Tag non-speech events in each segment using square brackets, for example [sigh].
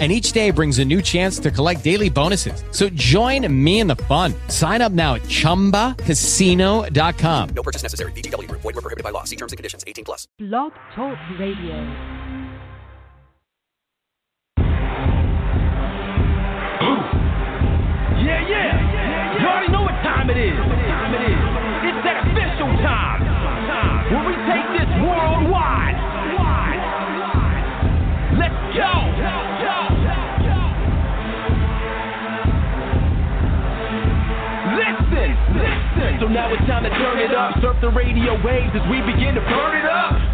and each day brings a new chance to collect daily bonuses. So join me in the fun. Sign up now at ChumbaCasino.com. No purchase necessary. VGW. Void were prohibited by law. See terms and conditions. 18 plus. Blog Talk Radio. Yeah, yeah. You already know what time it is. Time it is. It's that official time. Where we take this worldwide. Let's go. Listen, listen. So now it's time to turn it up. Surf the radio waves as we begin to burn it up.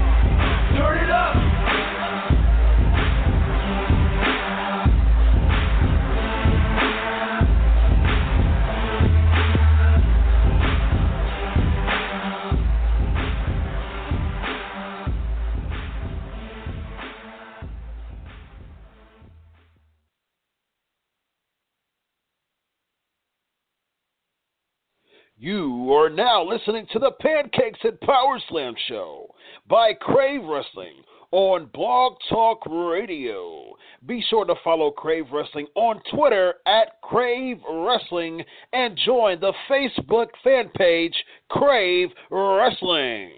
You are now listening to the Pancakes and Power Slam show by Crave Wrestling on Blog Talk Radio. Be sure to follow Crave Wrestling on Twitter at Crave Wrestling and join the Facebook fan page Crave Wrestling.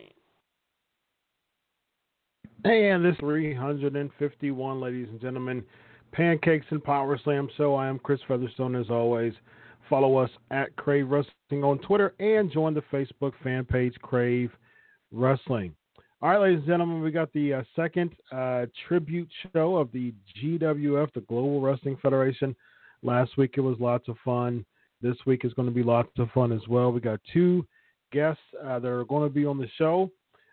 Hey and this 351, ladies and gentlemen, Pancakes and Power Slam show. I am Chris Featherstone as always. Follow us at Crave Wrestling on Twitter and join the Facebook fan page Crave Wrestling. All right, ladies and gentlemen, we got the uh, second uh, tribute show of the GWF, the Global Wrestling Federation. Last week it was lots of fun. This week is going to be lots of fun as well. We got two guests uh, that are going to be on the show.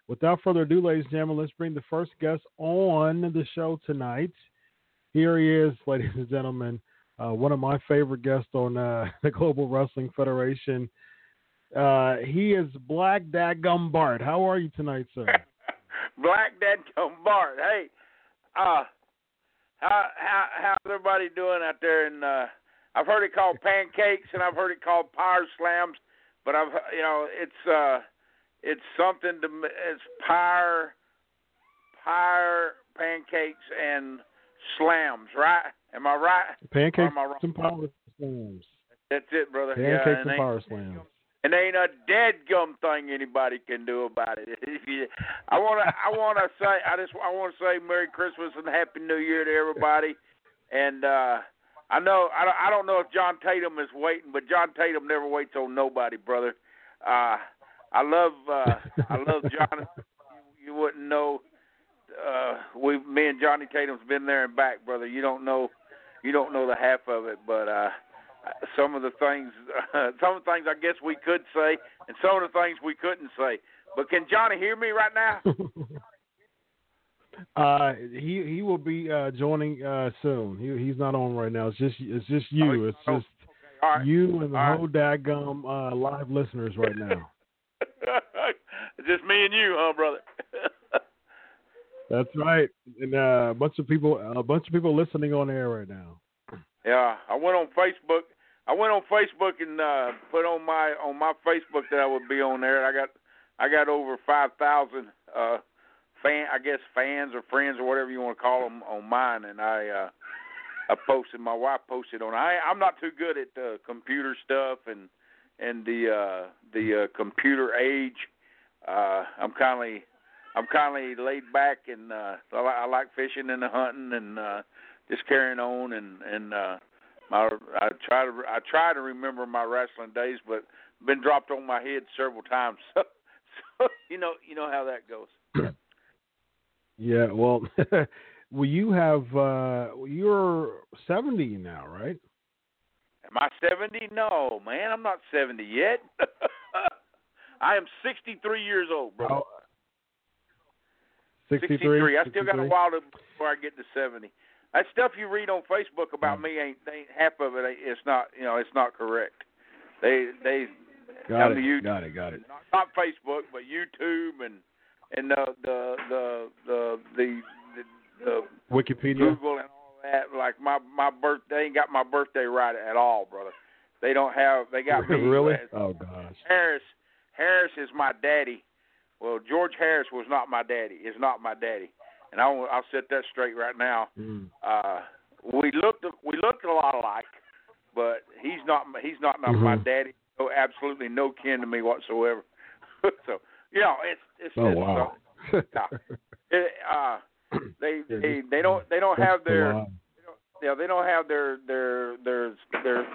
Without further ado, ladies and gentlemen, let's bring the first guest on the show tonight. Here he is, [laughs] ladies and gentlemen, uh, one of my favorite guests on uh, [laughs] the Global Wrestling Federation. Uh, he is Black Dadgum Bart. How are you tonight, sir? [laughs] Black Dadgum Bart. Hey, uh, how how how's everybody doing out there? And uh, I've heard it called pancakes, and I've heard it called power slams, but I've you know it's uh it's something to it's power power pancakes and slams, right? Am I right? Pancakes I and power slams. That's it, brother. Pancakes yeah, and ain't- power slams. And there ain't a dead gum thing anybody can do about it. [laughs] I wanna, I wanna say, I just, I wanna say Merry Christmas and Happy New Year to everybody. And uh I know, I don't, I don't know if John Tatum is waiting, but John Tatum never waits on nobody, brother. Uh I love, uh I love John. [laughs] You wouldn't know. Uh We, me and Johnny Tatum's been there and back, brother. You don't know, you don't know the half of it, but. uh some of the things, uh, [laughs] some of the things I guess we could say, and some of the things we couldn't say. But can Johnny hear me right now? [laughs] Uh, he he will be uh, joining uh, soon. He he's not on right now. It's just it's just you. It's oh, just All right. you and the All right. whole daggum uh, live listeners right now. [laughs] Just me and you, huh, brother? That's right. And uh, a bunch of people a bunch of people listening on air right now. yeah, I went on Facebook. I went on Facebook and uh, put on my on my Facebook that I would be on there. I got I got over five thousand uh, fan, I guess fans or friends or whatever you want to call them on mine, and I uh, I posted. My wife posted on. I I'm not too good at uh, computer stuff and and the uh, the uh, computer age. Uh, I'm kind of I'm kind of laid back and uh, I, li- I like fishing and hunting and uh, just carrying on and and uh, my I try to I try to remember my wrestling days, but been dropped on my head several times. [laughs] So, so you know you know how that goes. [clears throat] Yeah, well, [laughs] well, you have uh you're 70 now, right? Am I 70? No, man, I'm not 70 yet. [laughs] I am 63 years old, bro. Oh, 63. I still got a while to, before I get to 70. That stuff you read on Facebook about mm. me ain't, ain't half of it. It's not, you know, it's not correct. They they Got it. you, Got it. Got it. not, not Facebook, but YouTube and and the the the the the, the, the Wikipedia. Google and all that. Like my my birth, they ain't got my birthday right at all, brother. They don't have. They got [laughs] me. really? as- Oh gosh. Harris. Harris is my daddy. Well, George Harris was not my daddy. Is not my daddy, and I'll I'll set that straight right now. Mm. Uh, we looked we looked a lot alike, but he's not he's not, not my Mhm. daddy. No, absolutely no kin to me whatsoever. [laughs] so you know, it's it's Oh it's, wow. uh, [laughs] it, uh, they they they don't they don't have their lot. yeah they don't have their their their their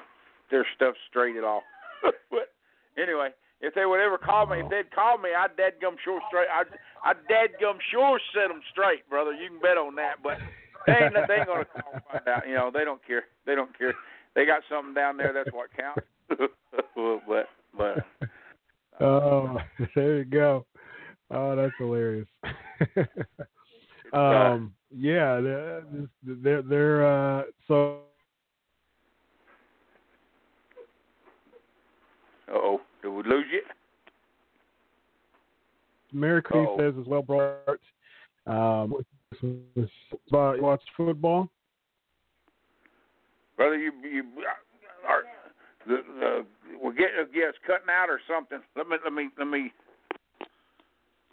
their stuff straight at all. [laughs] but anyway, if they would ever call me, if they'd call me, I'd dadgum sure straight. I'd I'd dadgum sure set them straight, brother. You can bet on that. But they ain't they ain't gonna call and find out. You know they don't care. They don't care. They got something down there. That's what counts. [laughs] but but Oh, [laughs] there you go. Oh, that's hilarious. [laughs] um, yeah, they're they're, they're uh, so oh, did we lose you? Mary Queen Uh-oh. says as well, Bart. Um, watch football. Brother, you you are the the we're getting yeah, it's cutting out or something. Let me let me let me.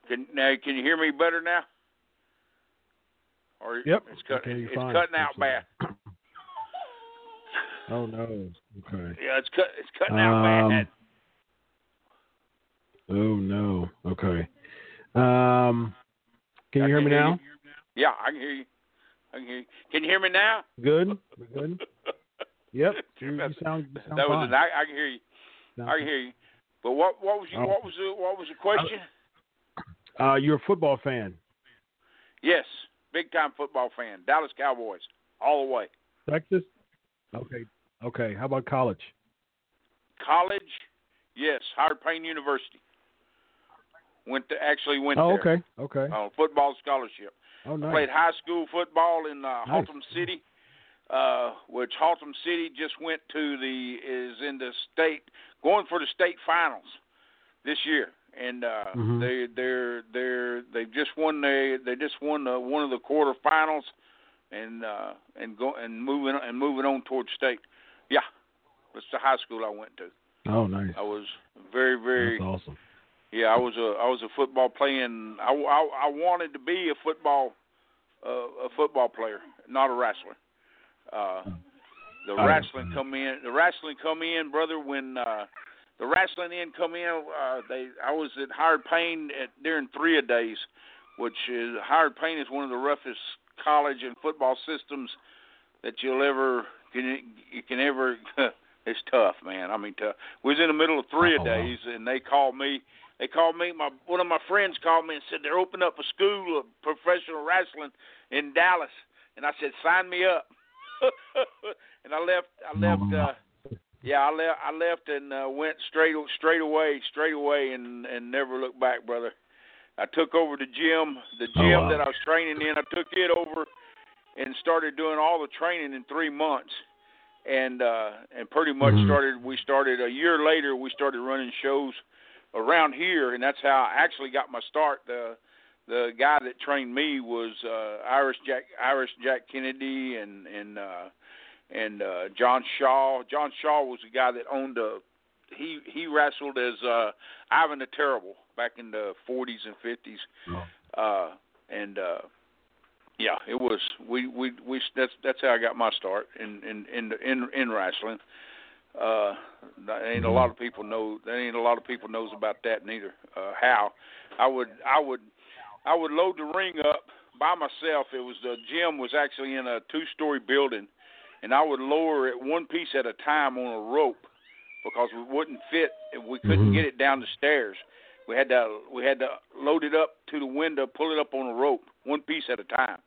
Can now can you hear me better now? Or Yep. it's cut, Okay, it's fine. cutting out bad. Oh no. Okay. Yeah, it's cut it's cutting out bad. Um, Oh no. Okay. Um, can I you hear me now? Yeah, I can hear you. I can hear you. Can you hear me now? Good. We Good. [laughs] Yep. [laughs] You, you sound, you sound that was fine. it. I, I can hear you. I can hear you. But what what was you, Oh. what was the what was the question? Uh, you're a football fan. yes, big time football fan. Dallas Cowboys all the way. Texas. Okay. Okay. How about college? College, yes, Howard Payne University. Went to actually went Oh, there okay. Okay. on football scholarship. Oh, I nice. played high school football in uh, Nice. Haltom City, uh, which Haltom City just went to the is in the state going for the state finals this year, and uh, Mhm. they they're they're they just won they they just won the, one of the quarterfinals, and uh, and go and moving and moving on towards state. Yeah, that's the high school I went to. Oh, nice. I was very very That's awesome. Yeah, I was a I was a football playing. I, I, I wanted to be a football uh, a football player, not a wrestler. Uh, the Oh, wrestling come in. The wrestling come in, brother. When uh, the wrestling in come in, uh, they I was at Howard Payne at, during three a days, which is Howard Payne is one of the roughest college and football systems that you'll ever can you can ever. [laughs] it's tough, man. I mean, tough. We was in the middle of three a Oh, days, and they called me. They called me. My one of my friends called me and said they're opening up a school of professional wrestling in Dallas, and I said sign me up. [laughs] and I left. I left. Uh, yeah, I left. I left and uh, went straight straight away, straight away, and and never looked back, brother. I took over the gym, the Oh, gym wow. that I was training in. I took it over and started doing all the training in three months, and uh, and pretty much Mhm. started. We started a year later. We started running shows around here, and that's how I actually got my start. The the guy that trained me was uh, Irish Jack Irish Jack Kennedy and and uh, and uh, John Shaw. John Shaw was the guy that owned a. He he wrestled as uh, Ivan the Terrible back in the 40s and 50s. Oh. Uh, and uh, yeah, it was. We we we. That's that's how I got my start in in in in, in wrestling. Uh, that ain't a lot of people know. That ain't a lot of people knows about that neither. Uh, how I would I would I would load the ring up by myself. It was the gym was actually in a two-story building, and I would lower it one piece at a time on a rope because we wouldn't fit. We couldn't Mhm. get it down the stairs. We had to we had to load it up to the window, pull it up on a rope, one piece at a time,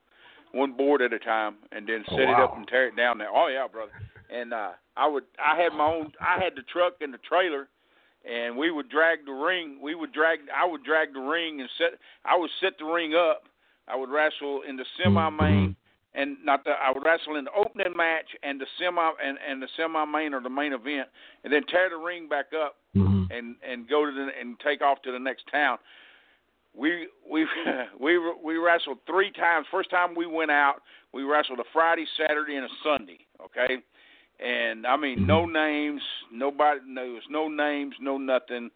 one board at a time, and then Oh, set it up and tear it down there. Oh yeah, brother. And uh, I would I had my own I had the truck and the trailer, and we would drag the ring. We would drag I would drag the ring and set I would set the ring up. I would wrestle in the semi main Mhm. and not the I would wrestle in the opening match and the semi and, and the semi main or the main event, and then tear the ring back up Mhm. and and go to the and take off to the next town. We we [laughs] we we wrestled three times. First time we went out, we wrestled a Friday, Saturday, and a Sunday. Okay, and I mean mm-hmm. no names, nobody knows, no names, no nothing,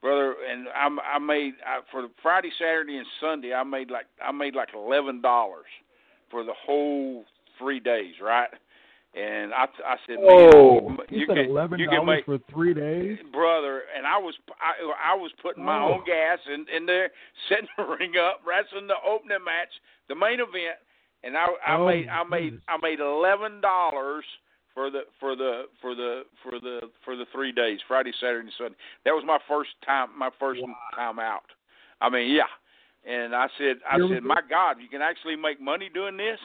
brother. And I I made I, for Friday, Saturday, and Sunday. I made like I made like eleven dollars for the whole three days, right? And I I said, Whoa! man, oh, You, you said can eleven you can dollars for three days. brother, and I was I, I was putting my Oh. own gas in, in there, [laughs] setting the ring up, wrestling the opening match, the main event, and I I Oh, made I made. I made eleven dollars for the for the for the for the for the three days, Friday, Saturday, and Sunday. That was my first time my first time out. I mean, yeah. And I said I we said. My God, you can actually make money doing this?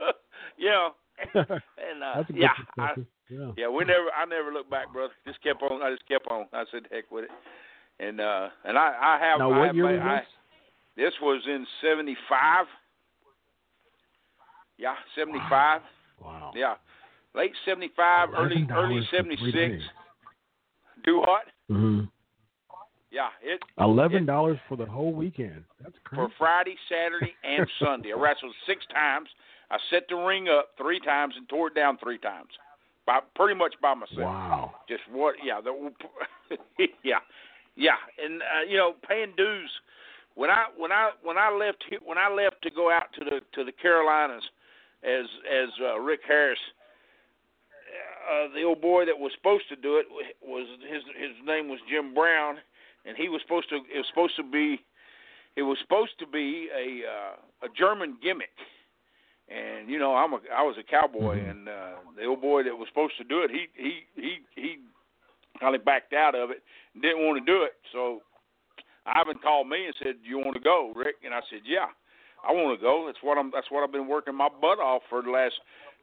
[laughs] yeah. [laughs] And uh That's yeah, I, yeah. yeah, we never. I never looked back, brother. Just kept on. I just kept on. I said, heck with it. And uh, and I, I have. Now, what have, year was I, this? This was in '75. Yeah, '75. Wow. Yeah, late '75, early early $11 for three '76. days. Do what? Mhm. Yeah, it Eleven dollars for the whole weekend. That's crazy. for. Friday, Saturday, and [laughs] Sunday. I wrestled six times. I set the ring up three times and tore it down three times. By pretty much by myself. Wow. just what yeah the [laughs] yeah yeah and uh, you know paying dues when i when i when i left here when i left to go out to the to the carolinas as as uh, rick harris uh, the old boy that was supposed to do it was his his name was jim brown and he was supposed to it was supposed to be it was supposed to be a uh, a german gimmick and you know I'm a I was a cowboy, Mhm. and uh, the old boy that was supposed to do it, he he he he kind of backed out of it, and didn't want to do it. So Ivan called me and said, "You want to go, Rick?" And I said, "Yeah, I want to go. That's what I'm. That's what I've been working my butt off for the last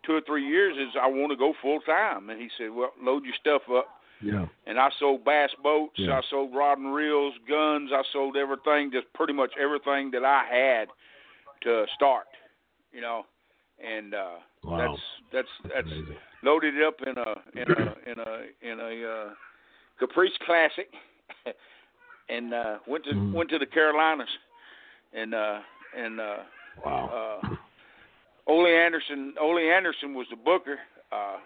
two or three years. Is I want to go full time." And he said, "Well, load your stuff up." Yeah. and I sold bass boats, Yeah. I sold rod and reels, guns, I sold everything, just pretty much everything that I had to start, you know, and uh, Wow. that's that's that's Amazing. loaded it up in a in a [clears throat] in a in a uh, Caprice Classic, [laughs] and uh, went to Mhm. went to the Carolinas, and uh, and uh, Wow. uh, Ole Anderson. Ole Anderson was the booker, uh,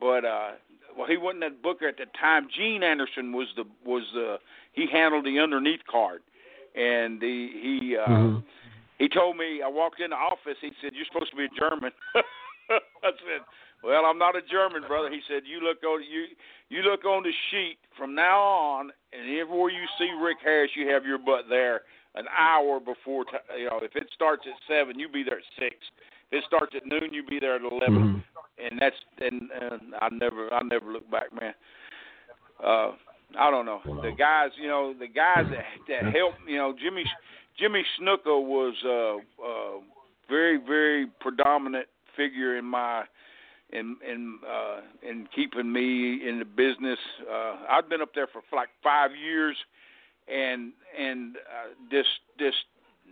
but uh, well, he wasn't that booker at the time. Gene Anderson was the was the he handled the underneath card, and the he uh, Mhm. he told me I walked in the office. He said, "You're supposed to be a German." [laughs] I said, "Well, I'm not a German, brother." He said, "You look on you you look on the sheet from now on, and everywhere you see Rick Harris, you have your butt there an hour before. T- you know, if it starts at seven, you be there at six. If it starts at noon, you be there at 11 Mhm. and that's and, and I never I never look back, man. Uh, I don't know Wow. the guys, you know, the guys that [clears throat] that helped, you know, Jimmy Jimmy Snooker was uh, uh, very very predominant figure in my in in uh, in keeping me in the business. Uh, I've been up there for like five years, and and uh, this this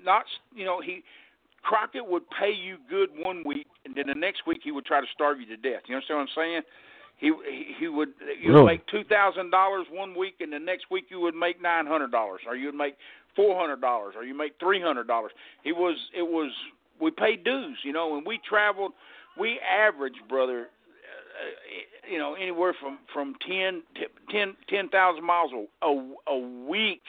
not you know he Crockett would pay you good one week, and then the next week he would try to starve you to death. You understand what I'm saying? He he, would you would make two thousand dollars one week, and the next week you would make nine hundred dollars, or you would make four hundred dollars, or you make three hundred dollars. He was it was we paid dues, you know, and we traveled. We averaged, brother, you know, anywhere from from ten ten ten thousand miles a, a a week.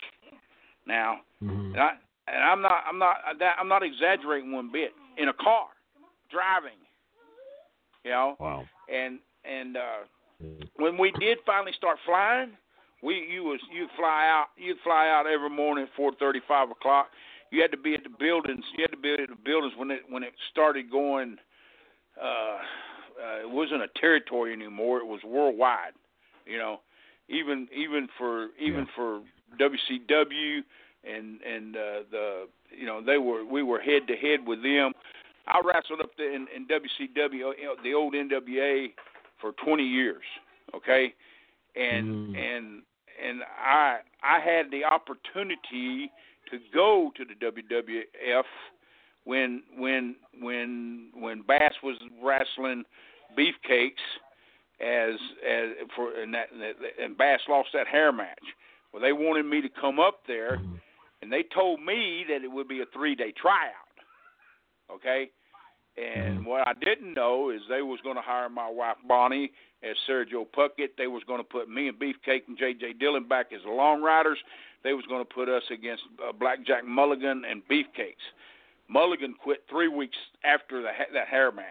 Now, Mhm. and I and I'm not I'm not that I'm not exaggerating one bit. In a car, driving, you know, Wow. and and uh, when we did finally start flying, we you was you fly out you'd fly out every morning at four thirty five o'clock. You had to be at the buildings. You had to be at the buildings when it when it started going. Uh, uh, it wasn't a territory anymore. It was worldwide. You know, even even for even for WCW and and uh, the you know they were we were head to head with them. I wrestled up there in, in WCW, the old NWA, for 20 years. Okay, and Mm. and and I I had the opportunity to go to the WWF when when when when Bass was wrestling Beefcakes as as for and that and Bass lost that hair match. Well, they wanted me to come up there, and they told me that it would be a three day tryout. Okay, and what I didn't know is they was going to hire my wife Bonnie as Sergio Puckett. They was going to put me and Beefcake and J.J. Dillon back as the Long Riders. They was going to put us against uh, Blackjack Mulligan and Beefcakes. Mulligan quit three weeks after the, ha- that hair match.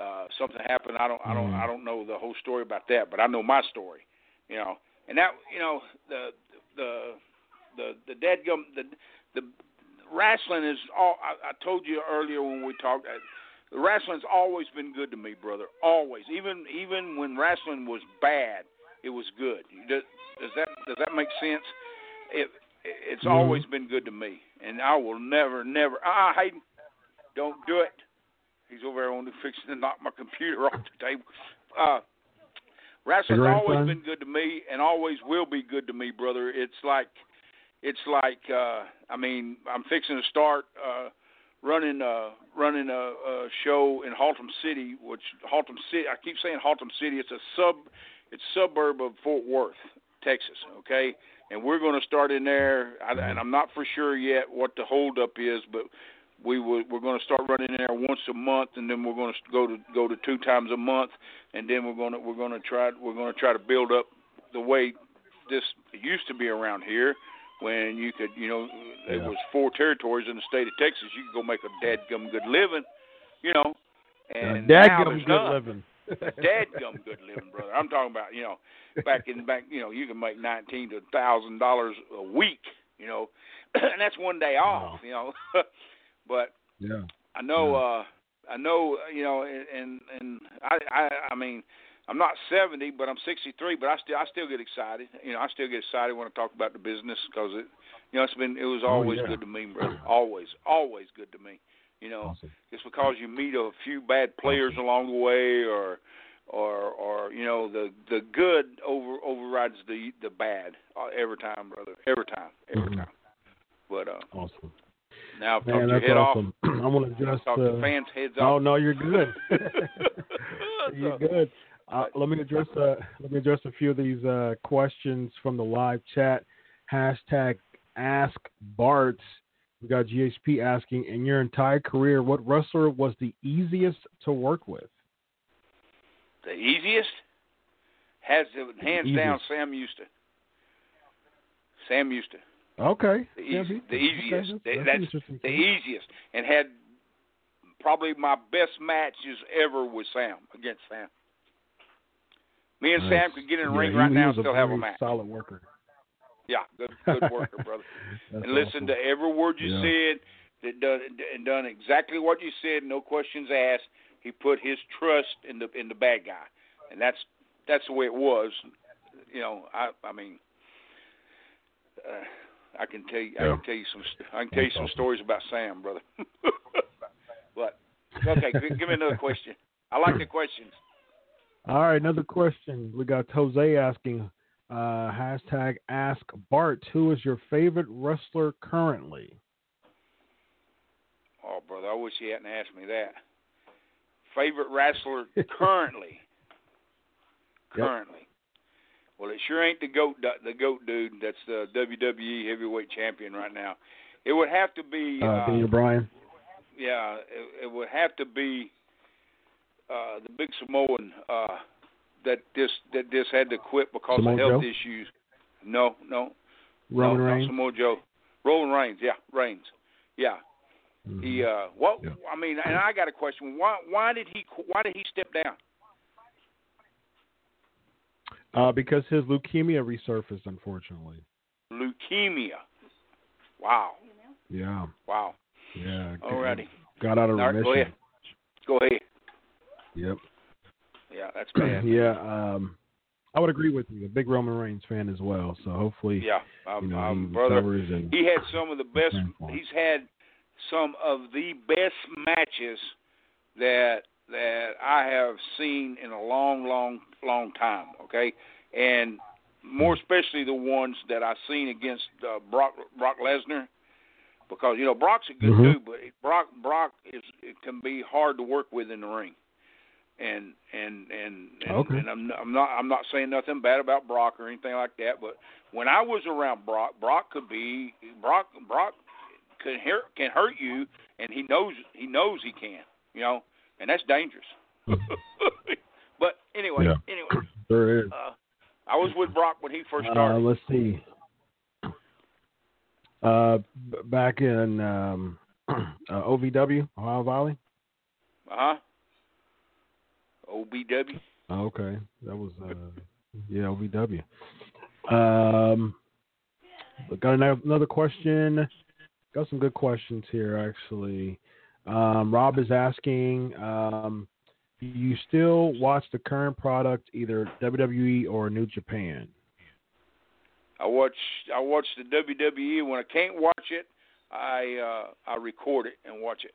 Uh, something happened. I don't. I don't. I don't know the whole story about that, but I know my story. You know, and that. You know, the the the the dead gum the the wrestling is all. I, I told you earlier when we talked. Uh, the wrestling's always been good to me, brother. Always, even even when wrestling was bad, it was good. Does, does that does that make sense? It it's always been good to me, and I will never never. Ah, Hayden, don't do it. He's over there on the fixing to knock my computer [laughs] off the table. Uh, wrestling's always been good to me, and always will be good to me, brother. It's like it's like uh I mean, I'm fixing to start uh running uh running a, a show in Haltom City, which Haltom City I keep saying Haltom City, it's a sub it's suburb of Fort Worth, Texas, okay? And we're going to start in there I, and I'm not for sure yet what the holdup is, but we would we're going to start running in there once a month and then we're going to go to go to two times a month and then we're going to we're going to try we're going to try to build up the way this used to be around here when you could, you know, it was four territories in the state of Texas. You could go make a dadgum good living, you know. And now Dadgum good none. living. [laughs] Dadgum good living, brother. I'm talking about, you know, back in back, you know, you can make nineteen to thousand dollars a week, you know, [clears throat] and that's one day off, you know. [laughs] but Yeah. I know, uh, I know, you know, and and, and I, I, I mean, I'm not 70, but I'm 63. But I still, I still get excited. You know, I still get excited when I talk about the business because it, you know, it's been, it was Oh, always yeah. good to me, brother. [clears throat] Always, always good to me. You know, Awesome. just because you meet a few bad players along the way, or, or, or you know, the the good over overrides the the bad uh, every time, brother. Every time, every Mhm. time. But uh, Awesome. Now I've Man, that's head awesome. [clears throat] I'm going to off. just. Talk Uh, the fans' heads oh no, you're good. [laughs] [laughs] you're good. Uh, let me address uh, let me address a few of these uh, questions from the live chat. Hashtag Ask Bart. We got GHP asking, in your entire career, what wrestler was the easiest to work with? The easiest has hands down easiest. Sam Houston. Sam Houston, Okay. the, easy, he- the okay, easiest. that's- that's that's the easiest, and had probably my best matches ever with Sam against Sam. Me and Sam could get in the Yeah, ring right now and still have a match. Solid worker. Yeah, good, [laughs] good worker, brother. And listen awesome. to every word you Yeah. said. That done and done exactly what you said. No questions asked. He put his trust in the in the bad guy, and that's that's the way it was. You know, I I mean, uh, I can tell you I can tell you some I can tell you some stories about Sam, brother. [laughs] but okay, give me another question. I like the questions. All right, another question. We got Jose asking, uh, hashtag Ask Bart, who is your favorite wrestler currently? Oh, brother, I wish he hadn't asked me that. Favorite wrestler [laughs] currently? Yep. Well, it sure ain't the goat, the goat dude. That's the WWE heavyweight champion right now. It would have to be. Uh, Daniel Bryan. yeah, it, it would have to be uh, the big Samoan uh, that this that this had to quit because Samoa of health Joe? issues. No, no, Roman no, Reigns. Samoa Joe. Roman Reigns, yeah, Reigns, yeah. He uh, what? Yeah. I mean, and I got a question. Why why did he why did he step down? Uh, because his leukemia resurfaced, unfortunately. Leukemia. Wow, Yeah, wow. yeah. Alrighty, Got out of right, go remission. ahead. go ahead. Yep. Yeah, that's [clears throat] bad. yeah. Um, I would agree with you. A big Roman Reigns fan as well. So hopefully, Yeah, um, you know, um, he brother. He had some of the best. He's had some of the best matches that that I have seen in a long, long, long time. Okay, and more especially the ones that I've seen against uh, Brock Brock Lesnar, because you know Brock's a good Mhm. dude, but Brock Brock is it can be hard to work with in the ring. And and and and, Okay. and I'm I'm not I'm not saying nothing bad about Brock or anything like that, but when I was around Brock, Brock could be Brock Brock can hurt can hurt you, and he knows he knows he can, you know, and that's dangerous. [laughs] but anyway, Yeah. anyway, [clears throat] there is. uh, I was with Brock when he first Uh, started. let's see. Uh, b- back in um, [clears throat] uh, OVW, Ohio Valley. Uh huh. OBW. Oh, okay, that was uh, yeah OVW. Um, got another another question. Got some good questions here actually. Um, Rob is asking, um, do you still watch the current product, either WWE or New Japan? I watch I watch the WWE when I can't watch it. I uh, I record it and watch it.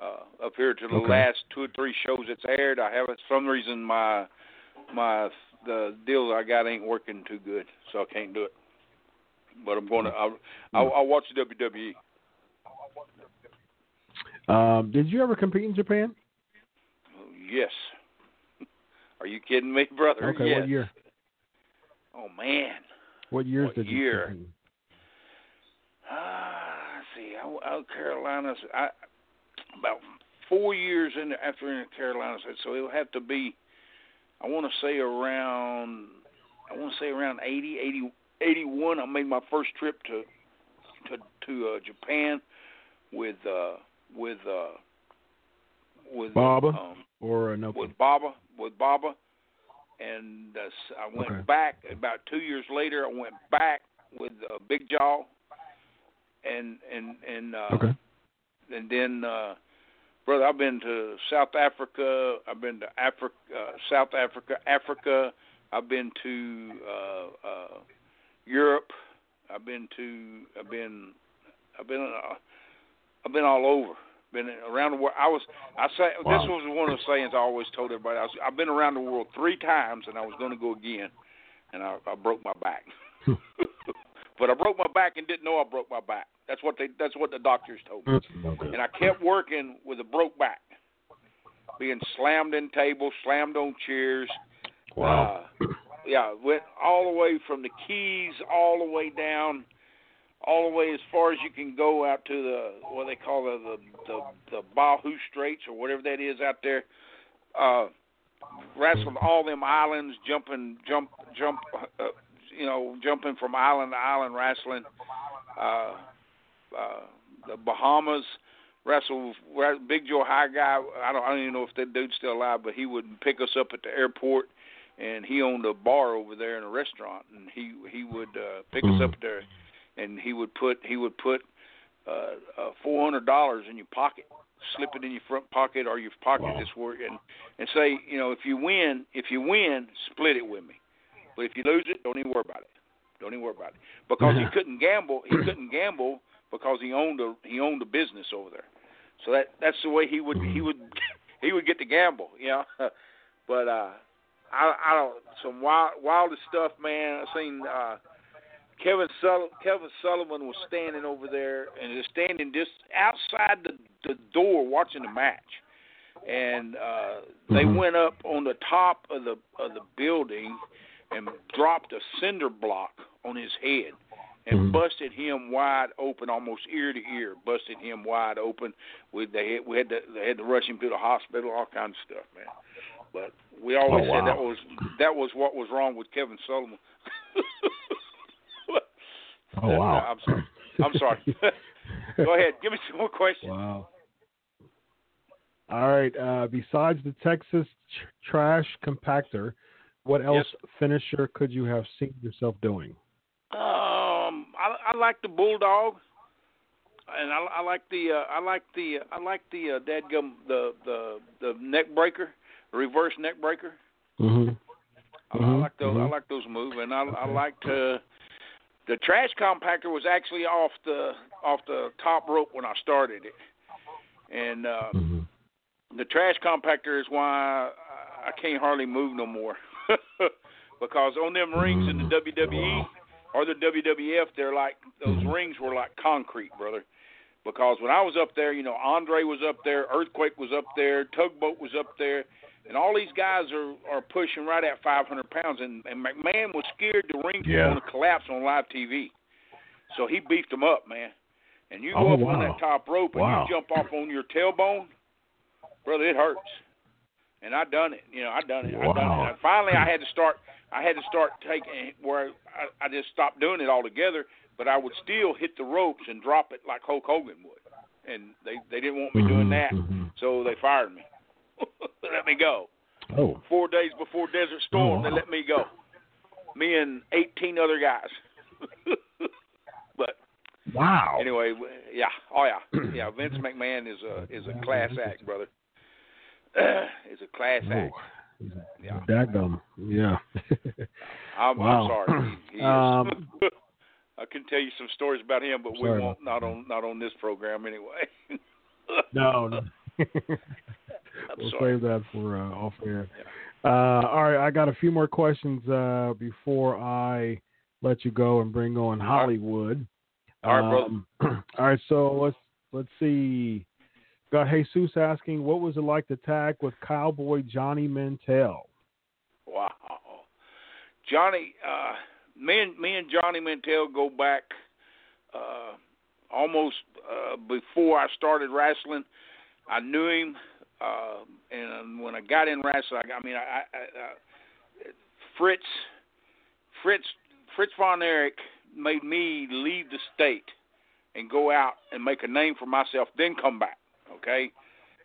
Uh, up here to the Okay. last two or three shows it's aired, I haven't. For some reason, my my the deal I got ain't working too good, so I can't do it. But I'm going to. I'll, I'll, I'll watch the WWE. Um, did you ever compete in Japan? Yes. [laughs] Are you kidding me, brother? Okay, yes. what year? Oh man. What years What did you year? compete? Ah, let's see, I, I, Carolinas. I about four years in after in Carolinas, so it'll have to be. I want to say around. I want to say around 80, 80, 81. I made my first trip to to to uh, Japan with uh with uh with Baba? um, Or another with Baba with Baba, and uh, s- I went Okay. back about two years later. I went back with uh, Big Jaw, and and and uh, Okay. and then uh, brother, I've been to South Africa. I've been to Africa, uh, South Africa, Africa. I've been to uh, uh, Europe. I've been to. I've been. I've been. Uh, I've been all over. Been around the world. I was. I say Wow. this was one of the sayings I always told everybody. I was, I've been around the world three times, and I was going to go again, and I, I broke my back. [laughs] but I broke my back and didn't know I broke my back. That's what they. That's what the doctors told me. And I kept working with a broke back, being slammed in tables, slammed on chairs. Wow. Uh, yeah, went all the way from the Keys all the way down, all the way as far as you can go out to the what they call the the the, the Bahu Straits or whatever that is out there. Uh, wrestled all them islands, jumping, jump, jump, uh, you know, jumping from island to island, wrestling. Uh, uh, the Bahamas. Wrestled Big Joe High Guy. I don't. I don't even know if that dude's still alive, but he would pick us up at the airport and he owned a bar over there in a restaurant and he he would uh pick us up there and he would put he would put uh, uh four hundred dollars in your pocket slip it in your front pocket or your pocket Wow. this work and and say you know if you win if you win split it with me. But if you lose it don't even worry about it. Don't even worry about it. Because he [laughs] couldn't gamble he couldn't gamble because he owned a he owned a business over there. So that that's the way he would he would [laughs] he would get to gamble you know? [laughs] But uh I I don't some wild wildest stuff, man. I've seen uh Kevin Sul- Kevin Sullivan was standing over there and just standing just outside the the door watching the match. And uh they Mhm. went up on the top of the of the building and dropped a cinder block on his head and Mhm. busted him wide open, almost ear to ear, busted him wide open. We they had, we had to they had to rush him to the hospital, all kinds of stuff, man. But we always Oh, said that was that was what was wrong with Kevin Sullivan. [laughs] Oh wow. I'm sorry. I'm sorry. [laughs] Go ahead. Give me some more questions. Wow. All right. Uh, besides the Texas tr- trash compactor, what else finisher could you have seen yourself doing? Um, I, I like the bulldog, and I, I like the uh, I like the I like the uh, dadgum the the the neck breaker, reverse neck breaker. Mm-hmm. I, I like those. I like those moves, and I I like to. The trash compactor was actually off the off the top rope when I started it, and uh, Mm-hmm. the trash compactor is why I can't hardly move no more. [laughs] because on them rings in the WWE or the WWF, they're like those rings were like concrete, brother. Because when I was up there, you know, Andre was up there, Earthquake was up there, Tugboat was up there, and all these guys are are pushing right at 500 pounds. And, and McMahon was scared the rings Yeah. going to collapse on live TV, so he beefed them up, man. And you go Oh, up on that top rope and Wow. you jump off on your tailbone, brother, it hurts. And I done it. You know, I done it. I done Wow. it. And finally, I had to start. I had to start taking where I, I just stopped doing it altogether. But I would still hit the ropes and drop it like Hulk Hogan would. And they they didn't want me doing that, Mhm. so they fired me. [laughs] let me go. Oh. Four days before Desert Storm, Oh, they let me go. Me and 18 other guys. [laughs] but Wow. Anyway, yeah, oh yeah, [clears throat] yeah. Vince McMahon is a is a class act, brother. [clears throat] is a class act. Yeah, Dadgum. Yeah. [laughs] I'm, Wow. I'm sorry. He, he. Um, I can tell you some stories about him, but we won't not on not on this program anyway. no, no. I'm we'll sorry. save that for uh, off air. Uh, all right, I got a few more questions uh, before I let you go and bring on Hollywood. All right, brother. Um, [clears throat] all right, so let's let's see. Got Jesus asking, what was it like to tag with Cowboy Johnny Mantell? Wow. Johnny, uh, me and me and Johnny Mantell go back uh, almost uh, before I started wrestling. I knew him, uh, and when I got in wrestling, I, I mean, I, I, I, Fritz, Fritz, Fritz von Erich made me leave the state and go out and make a name for myself, then come back. Okay,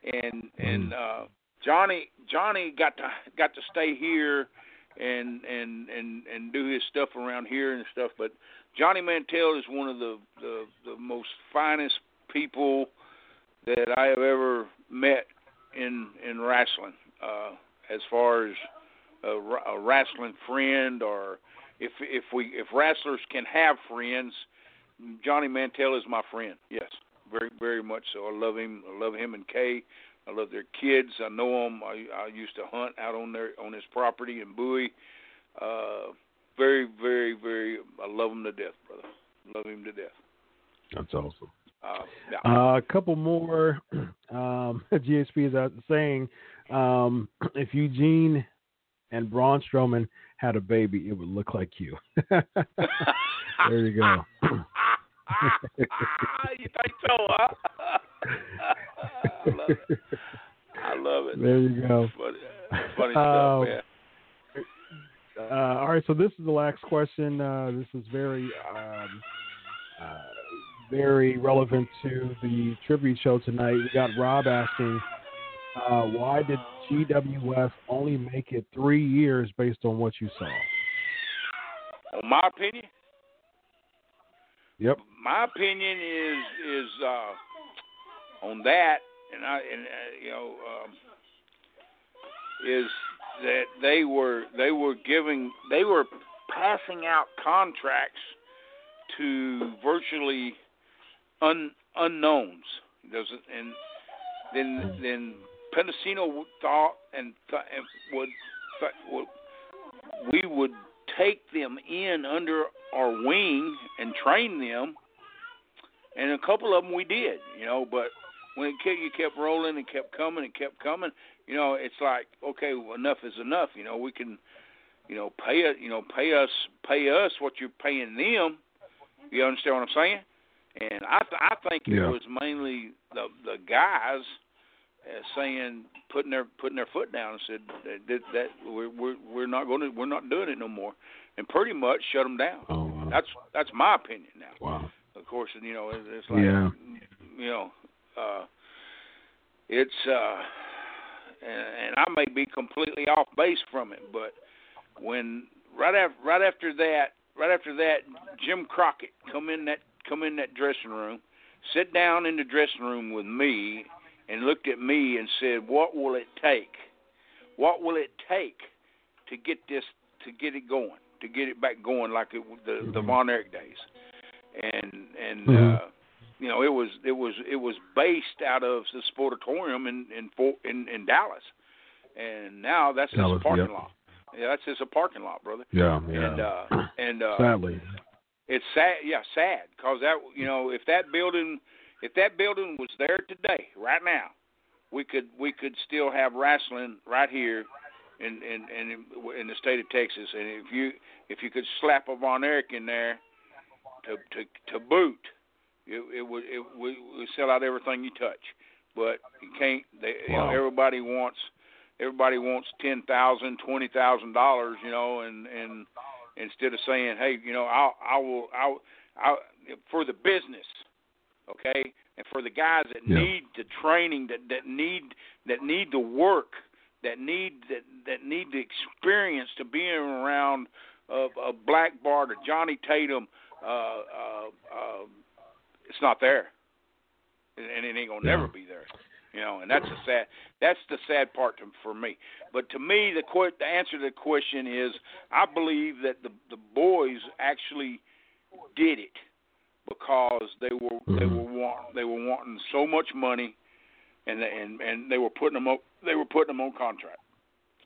and and uh, Johnny Johnny got to got to stay here and and and and do his stuff around here and stuff. But Johnny Mantell is one of the the, the most finest people that I have ever met in in wrestling. Uh, as far as a, a wrestling friend, or if if we if wrestlers can have friends, Johnny Mantell is my friend. Yes, very very much so. I love him. I love him and Kay. I love their kids. I know them. I, I used to hunt out on their on his property in Bowie. Uh, very, very, very. I love him to death, brother. Love him to death. That's awesome. Uh, yeah. Uh, a couple more. [clears throat] Um, [laughs] GSP is out saying um, [clears throat] if Eugene and Braun Strowman had a baby, it would look like you. [laughs] there you go. [laughs] you think so, huh? I love it. I love it. There you go. Funny, funny Um, stuff, man. Uh, all right, so this is the last question. Uh, this is very, um, uh, very relevant to the tribute show tonight. We got Rob asking, uh, why did GWF only make it three years based on what you saw? On my opinion, Yep. my opinion is is uh, on that, and I and uh, you know um, is that they were they were giving they were passing out contracts to virtually un, unknowns. It, and then hmm. then Pedicino thought and, th- and would, th- would we would take them in under our wing and train them, and a couple of them we did, you know. But when it kept, you kept rolling and kept coming and kept coming, you know, it's like okay, enough is enough. You know, we can, you know, pay it, you know, pay us, pay us what you're paying them. You understand what I'm saying? And I, th- I think Yeah. it was mainly the the guys uh, saying putting their putting their foot down and said that, that, that we're we're we're not going to we're not doing it no more, and pretty much shut them down. Oh, wow. That's that's my opinion now. wow. Of course, you know, it, it's like Yeah. you know, uh, it's uh, and, and I may be completely off base from it, but when right after right after that, right after that, Jim Crockett come in that come in that dressing room, sit down in the dressing room with me, and looked at me and said, "What will it take? What will it take to get this to get it going, to get it back going like it the the Von Erich days?" And and Mhm. uh, you know, it was it was it was based out of the Sportatorium in in Fort, in, in Dallas, and now that's just Dallas, a parking yep. lot. Yeah, that's just a parking lot, brother. Yeah, And uh, and uh, Sadly. It's sad. Yeah, sad because that you know if that building if that building was there today, right now, we could we could still have wrestling right here in in in, in the state of Texas. And if you if you could slap a Von Erich in there to to to boot, it, it would it would, sell out everything you touch. But you can't. They, you know, Wow. everybody wants everybody wants ten thousand, twenty thousand dollars. You know, and and instead of saying, hey, you know, I'll I will I'll, I'll for the business, okay, and for the guys that Yeah. need the training, that that need that need the work, that need that that need the experience to being around of a Black Bart or Johnny Tatum, uh, uh, uh, it's not there, and it ain't gonna Yeah. never be there. You know, and that's the sad. That's the sad part to, for me. But to me, the que- the answer to the question is, I believe that the the boys actually did it because they were they Mhm. were want they were wanting so much money, and they- and and they were putting them up they were putting them on contract.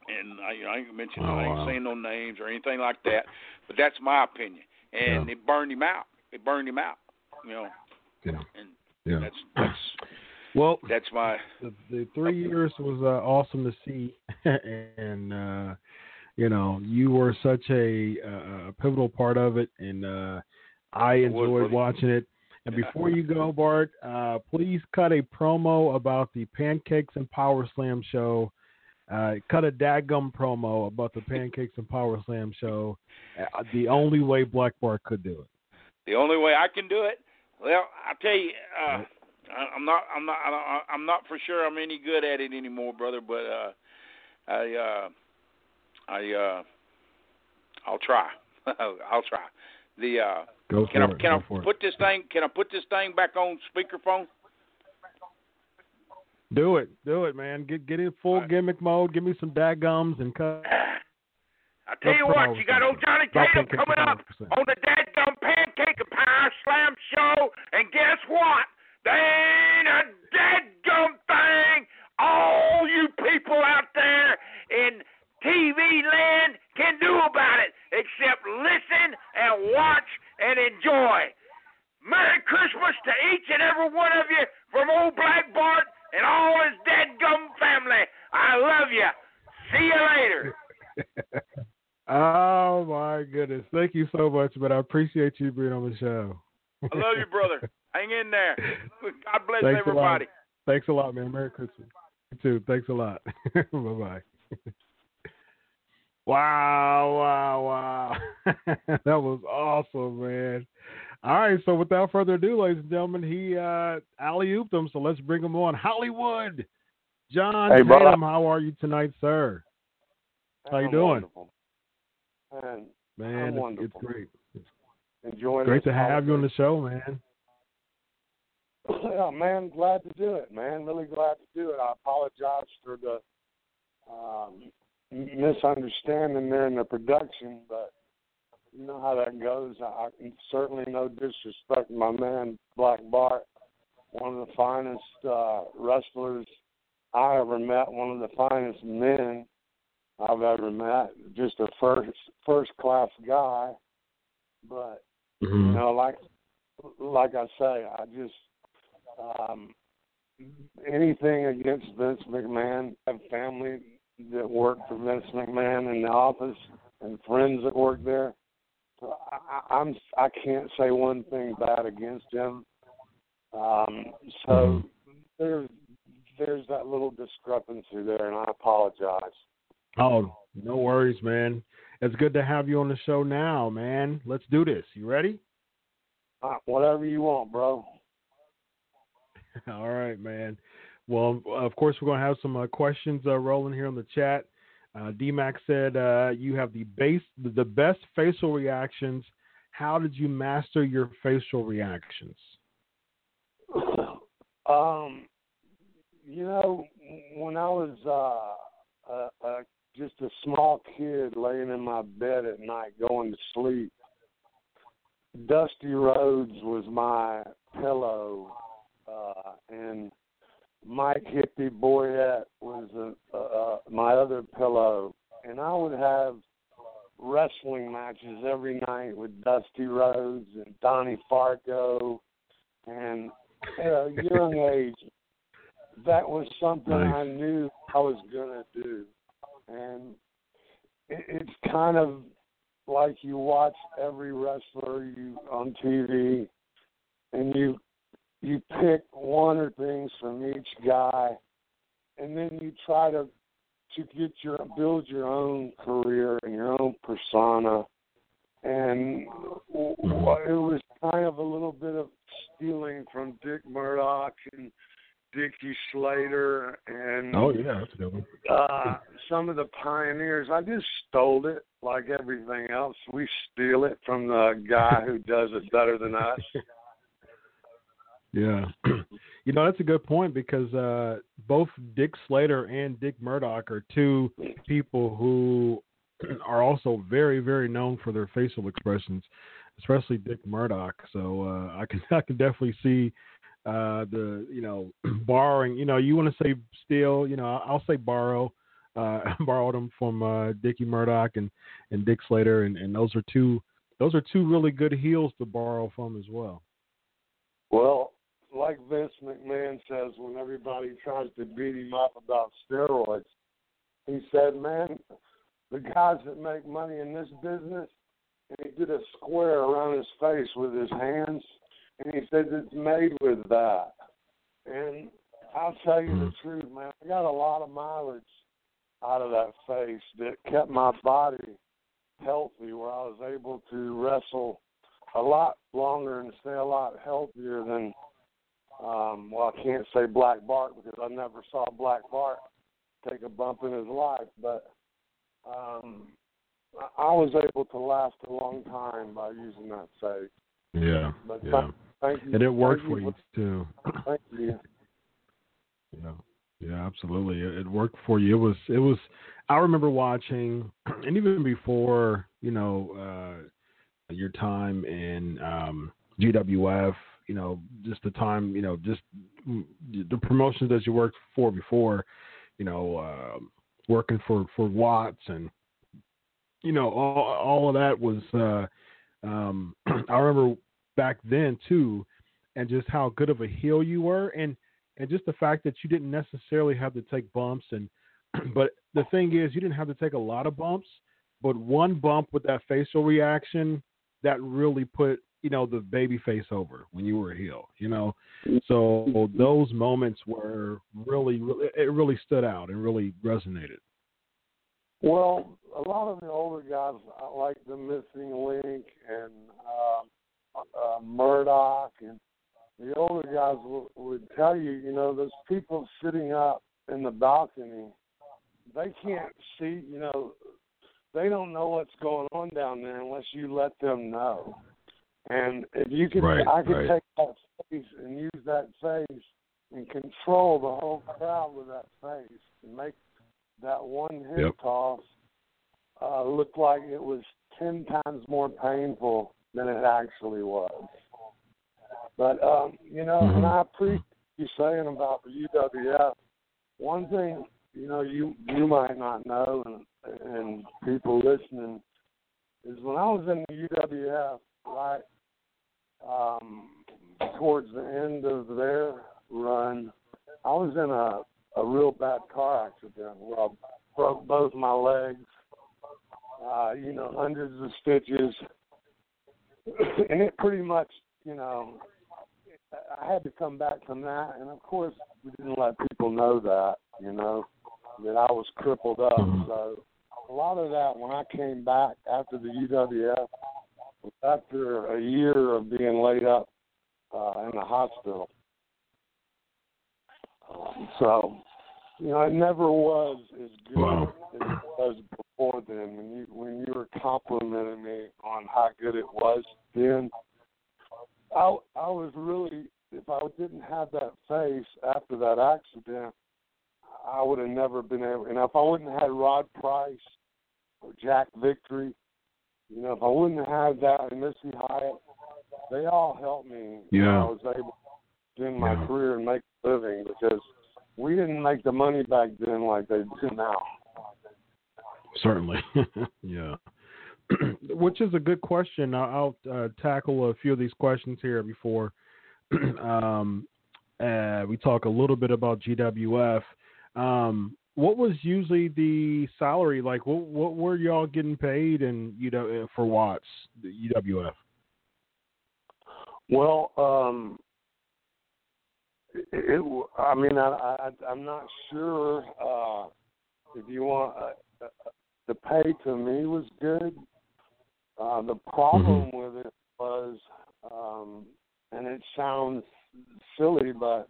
And I, you know, I ain't mentioning Oh, I ain't wow. saying no names or anything like that, but that's my opinion. And Yeah. it burned him out. It burned him out. You know, Yeah. and Yeah. that's [clears throat] that's Well, that's my the, the three years was uh, awesome to see, [laughs] and uh, you know you were such a, uh, a pivotal part of it, and uh, I was, enjoyed brother. watching it. And before you go, Bart, uh, please cut a promo about the Pancakes and Power Slam show. Uh, cut a dadgum promo about the Pancakes and Power Slam show. Uh, the only way Black Bart could do it. The only way I can do it, well, I'll tell you, uh, I, I'm not, I'm not, I don't- I'm not for sure I'm any good at it anymore, brother. But uh, I, uh, I, uh, I'll try. [laughs] I'll try. The uh, Go can I it. can Go I for it. put this thing? Can I put this thing back on speakerphone? Do it, do it, man. Get get in full right. gimmick mode. Give me some dadgums and cut. I tell you what, you got old Johnny Tatum coming up on the Dadgum Pancake and Power Slam show, and guess what? There ain't a dadgum thing all you people out there in TV land can do about it except listen and watch and enjoy. Merry Christmas to each and every one of you from old Black Bart and all his dadgum family. I love you. See you later. [laughs] oh my goodness! Thank you so much, but I appreciate you being on the show. I love you, brother. [laughs] Hang in there. [laughs] God bless Thanks everybody. lot. Thanks a lot, man. Merry Christmas. You too. Thanks a lot. [laughs] bye bye. [laughs] wow, wow, wow. that was awesome, man. All right, so without further ado, ladies and gentlemen, he uh alley ooped him, so let's bring him on. Hollywood. John Hey, brother. How are you tonight, sir? How you I'm doing? Wonderful. And Man, I'm it's, it's wonderful. great. enjoying Great this to have you on the show, man. Yeah, [coughs] man, glad to do it, man. Really glad to do it. I apologize for the um, misunderstanding there in the production, but you know how that goes. I, I certainly no disrespect to my man Black Bart, one of the finest uh, wrestlers I ever met, one of the finest men I've ever met. Just a first first class guy, but you know, like like I say, I just um anything against Vince McMahon. I have family that work for Vince McMahon in the office and friends that work there. So I, I- I'm I can't say one thing bad against him. Um, so there's there's that little discrepancy there, and I apologize. Oh, no worries, man. It's good to have you on the show now, man. Let's do this. You ready? Uh, whatever you want, bro. [laughs] All right, man. Well, of course, we're going to have some uh, questions uh, rolling here on the chat. Uh, DMAC said uh, you have the base, the best facial reactions. How did you master your facial reactions? [coughs] Um, you know, when I was uh, just a small kid laying in my bed at night going to sleep, Dusty Rhodes was my pillow, uh, and Mike Hippie Boyette was a, uh, my other pillow, and I would have wrestling matches every night with Dusty Rhodes and Donnie Fargo, and at a young [laughs] age, that was something Nice. I knew I was gonna do, and it, it's kind of like you watch every wrestler you on TV, and you you pick one or things from each guy, and then you try to to get your build your own career and your own persona. And w- it was kind of a little bit of stealing from Dick Murdoch and Dickie Slater and Oh yeah, that's a good one. uh, some of the pioneers. I just stole it like everything else. We steal it from the guy who does it better than us. [laughs] Yeah, [clears throat] you know that's a good point because uh, both Dick Slater and Dick Murdoch are two people who [clears throat] are also very, very known for their facial expressions, especially Dick Murdoch. So uh, I can [laughs] I can definitely see uh, the you know [clears throat] borrowing. You know, you want to say steal. You know, I'll say borrow. Uh, [laughs] borrowed them from uh, Dickie Murdoch and, and Dick Slater, and, and those are two those are two really good heels to borrow from as well. Well, like Vince McMahon says when everybody tries to beat him up about steroids, he said, "Man, the guys that make money in this business," and he did a square around his face with his hands, and he said it's made with that. And I'll tell you the hmm. truth, man. I got a lot of mileage out of that face that kept my body healthy, where I was able to wrestle a lot longer and stay a lot healthier than well I can't say Black Bart because I never saw Black Bart take a bump in his life, but um I I was able to last a long time by using that face. Yeah, But yeah, thank, thank you. and it worked thank for you too. Thank you. Yeah, yeah, absolutely. It, it worked for you. It was, it was. I remember watching, [clears throat] and even before, you know, uh, your time in um, GWF, you know, just the time, you know, just the promotions that you worked for before, you know, uh, working for for Watts and, you know, all all of that was. Uh, um, [clears throat] I remember back then too, and just how good of a heel you were, and and just the fact that you didn't necessarily have to take bumps and [clears throat] but the thing is you didn't have to take a lot of bumps but one bump with that facial reaction that really put you know the baby face over when you were a heel you know so those moments were really, really it really stood out and really resonated Well, a lot of the older guys like the Missing Link and uh, uh, Murdoch, and the older guys w- would tell you, you know, those people sitting up in the balcony, they can't see, you know, they don't know what's going on down there unless you let them know. And if you could, Right, I could right. take that face and use that face and control the whole crowd with that face and make that one hip Yep. toss uh, look like it was ten times more painful than it actually was. But um, you know, and Mhm. I appreciate you saying about the UWF. One thing, you know, you you might not know, and and people listening, is when I was in the UWF, right, um, towards the end of their run, I was in a a real bad car accident where I broke both my legs. Uh, you know, hundreds of stitches, [clears throat] and it pretty much, you know, I had to come back from that, and of course, we didn't let people know that, you know, that I was crippled up. Mhm. So a lot of that, when I came back after the UWF, after a year of being laid up uh, in the hospital. Um, so, you know, it never was as good Wow. as it was before then. When you when you were complimenting me on how good it was then, I I was really if I didn't have that face after that accident, I would have never been able. And if I wouldn't have had Rod Price or Jack Victory, you know, if I wouldn't have that and Missy Hyatt, they all helped me. Yeah. I was able to in my Yeah. career and make a living because we didn't make the money back then like they do now. Certainly, [laughs] yeah. [clears throat] Which is a good question. I'll, I'll uh, tackle a few of these questions here before [clears throat] um, uh, we talk a little bit about GWF. Um, what was usually the salary like? What what were y'all getting paid and you know for Watts the UWF? Well, um, it, it, I mean, I, I, I'm not sure uh, if you want. Uh, uh, the pay to me was good. Uh, the problem with it was, um, and it sounds silly, but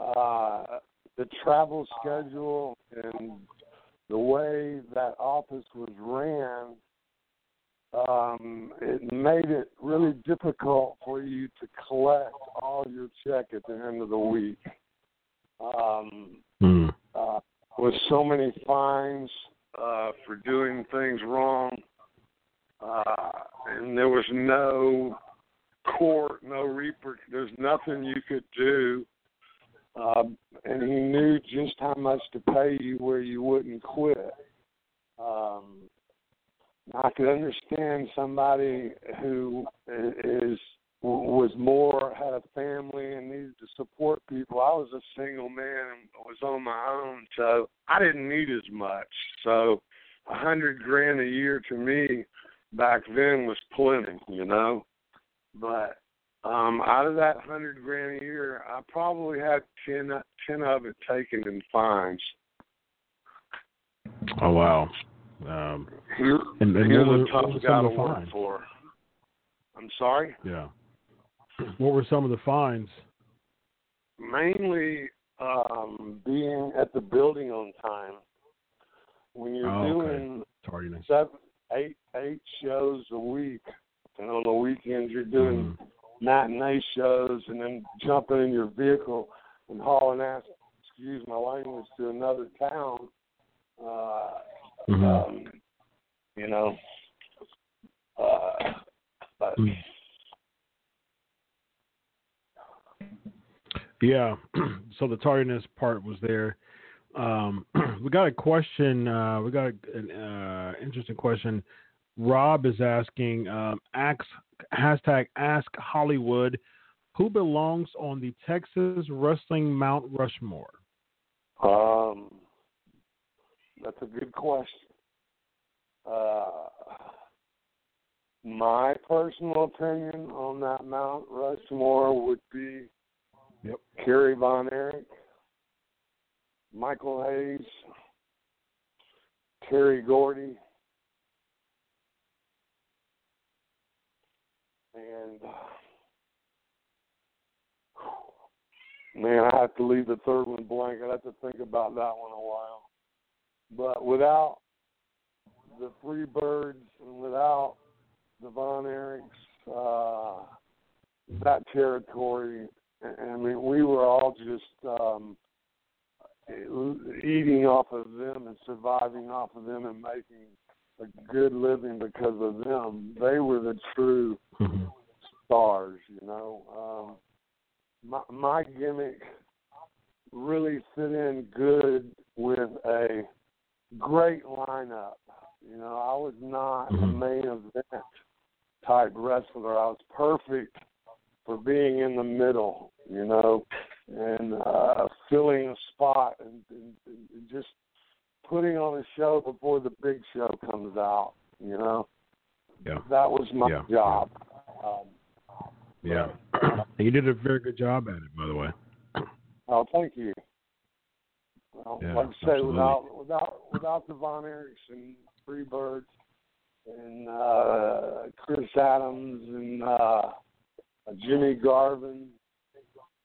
uh, the travel schedule and the way that office was ran um, it made it really difficult for you to collect all your check at the end of the week. Um, Hmm. uh, with so many fines uh, for doing things wrong, uh, and there was no court, no reper. There's nothing you could do. Um, and he knew just how much to pay you where you wouldn't quit. Um, I could understand somebody who is was more had a family and needed to support people. I was a single man and was on my own, so I didn't need as much. So a hundred grand a year to me back then was plenty, you know. But um out of that hundred grand a year, I probably had ten ten of it taken in fines. Oh wow. Um, Here, and, and here's a tough guy to work fines? for. I'm sorry. Yeah. What were some of the fines? mainly um being at the building on time. When you're Oh, okay. doing Tardiness. seven, eight, eight shows a week, and on the weekends you're doing Mhm. Matinee shows, and then jumping in your vehicle and hauling ass, excuse my language, to another town. Uh, Mhm. um, you know, uh, but Mm. Yeah. [clears throat] so the tardiness part was there. Um, [clears throat] we got a question. Uh, we got an uh, interesting question. Rob is asking, um, ask, hashtag ask Hollywood, who belongs on the Texas Wrestling Mount Rushmore? Um, that's a good question. Uh, my personal opinion on that Mount Rushmore would be Yep. Kerry Von Erich, Michael Hayes, Terry Gordy, and [sighs] man, I have to leave the third one blank. I have to think about that one a while. But without the Free Birds and without the Von Erichs, uh, that territory, I I mean, we were all just um, eating off of them and surviving off of them and making a good living because of them. They were the true Mm-hmm. stars, you know. Um, my my gimmick really fit in good with a great lineup. You know, I was not a Mhm. main event type wrestler. I was perfect for being in the middle, you know, and uh filling a spot and, and, and just putting on a show before the big show comes out, you know. Yeah. That was my Yeah. job. Um, Yeah. you did a very good job at it, by the way. [clears throat] Oh, thank you. Well, Yeah, like I say, absolutely. without without without the Von Erichs and Freebirds, and uh, Chris Adams and uh, Jimmy Garvin,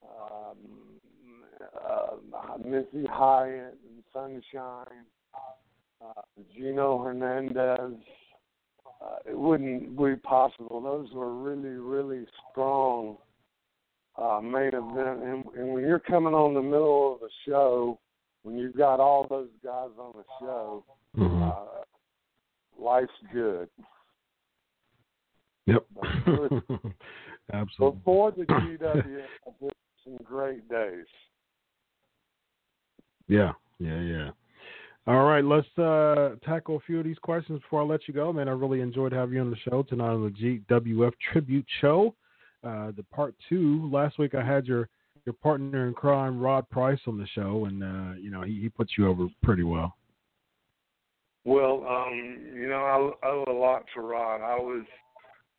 um, uh, Missy Hyatt and Sunshine, uh, Gino Hernandez. Wouldn't be possible. Those were really, really strong uh, main event. And, and when you're coming on the middle of the show, when you've got all those guys on the show, Mhm. uh, life's good. Yep. [laughs] Absolutely. Before the GW, some great days. Yeah, yeah, yeah. All right, let's uh, tackle a few of these questions before I let you go, man. I really enjoyed having you on the show tonight on the GWF Tribute Show. Uh, the part two. Last week I had your your partner in crime, Rod Price, on the show, and uh, you know he, he put you over pretty well. Well, um, you know, I owe a lot to Rod. I was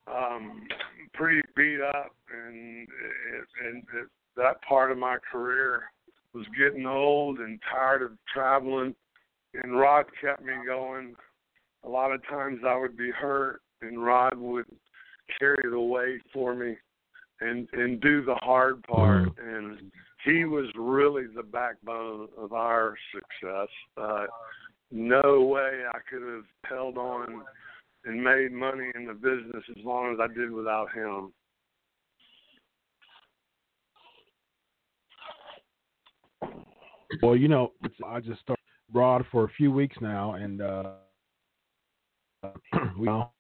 um, pretty beat up, and and it, that part of my career was getting old and tired of traveling. And Rod kept me going. A lot of times I would be hurt, and Rod would carry the weight for me and and do the hard part. And he was really the backbone of our success. Uh, no way I could have held on and made money in the business as long as I did without him. Well, you know, I just started Rod for a few weeks now, and uh, [clears throat] we know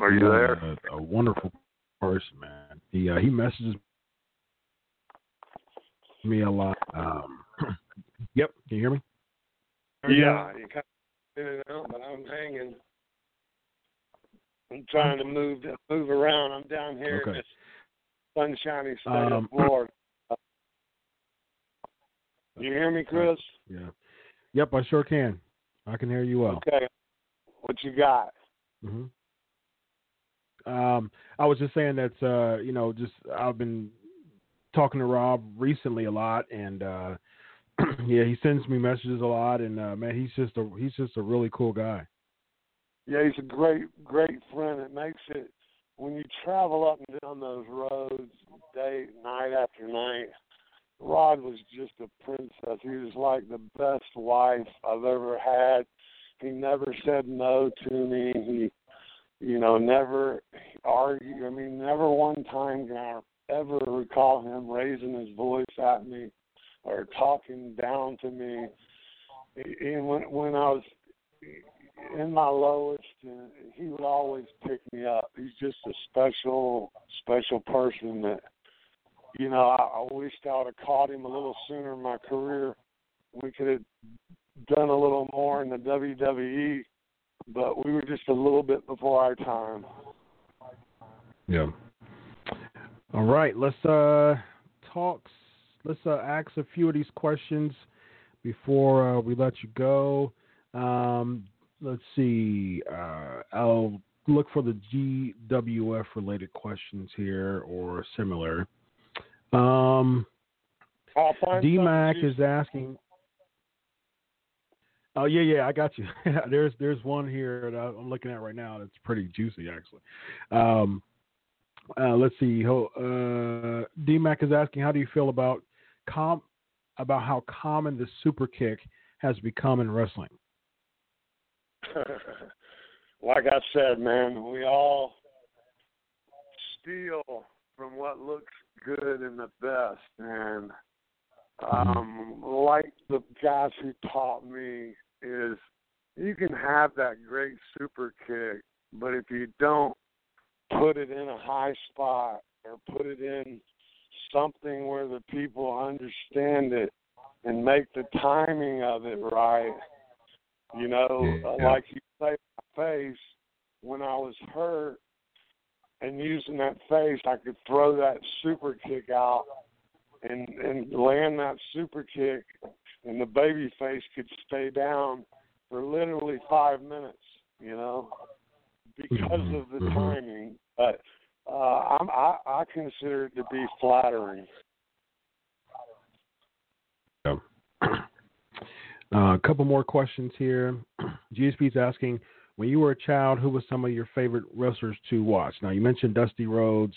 Are you there? A, a wonderful person, man. He uh, he messages me a lot. Um, [clears throat] yep, can you hear me? Yeah, you kind of in and out, but I'm hanging. I'm trying to move move around. I'm down here in this sunshiny state Um, [clears throat] of Florida. You hear me, Chris? Yeah. Yep, I sure can. I can hear you well. Okay. What you got? hmm Um, I was just saying that uh, you know, just I've been talking to Rod recently a lot, and uh, [clears throat] yeah, he sends me messages a lot, and uh, man, he's just a he's just a really cool guy. Yeah, he's a great, great friend. It makes it when you travel up and down those roads, day, night after night. Rod was just a princess. He was like the best wife I've ever had. He never said no to me. He, you know, never argued. I mean, never one time can I ever recall him raising his voice at me or talking down to me. And when when I was in my lowest, uh, he would always pick me up. He's just a special, special person that, you know, I, I wished I would have caught him a little sooner in my career. We could have done a little more in the WWE, but we were just a little bit before our time. Yeah. All right, let's uh talk. Let's uh, ask a few of these questions before uh, we let you go. Um, let's see. Uh, I'll look for the GWF related questions here or similar. Um, DMAC is asking. Oh yeah, yeah, I got you. [laughs] there's there's one here that I'm looking at right now that's pretty juicy actually. Um, uh, let's see. Uh, DMAC is asking, how do you feel about com about how common the super kick has become in wrestling? [laughs] like I said, man, we all steal from what looks good and the best. And um, like the guys who taught me is you can have that great super kick, but if you don't put it in a high spot or put it in something where the people understand it and make the timing of it right, you know, Yeah. like you say, my face when I was hurt and using that face, I could throw that super kick out and and land that super kick, and the baby face could stay down for literally five minutes, you know, because Mhm, of the mhm. timing. But uh, I'm, I I consider it to be flattering. [clears throat] Uh, a couple more questions here. [clears throat] GSP is asking, when you were a child, who was some of your favorite wrestlers to watch? Now you mentioned Dusty Rhodes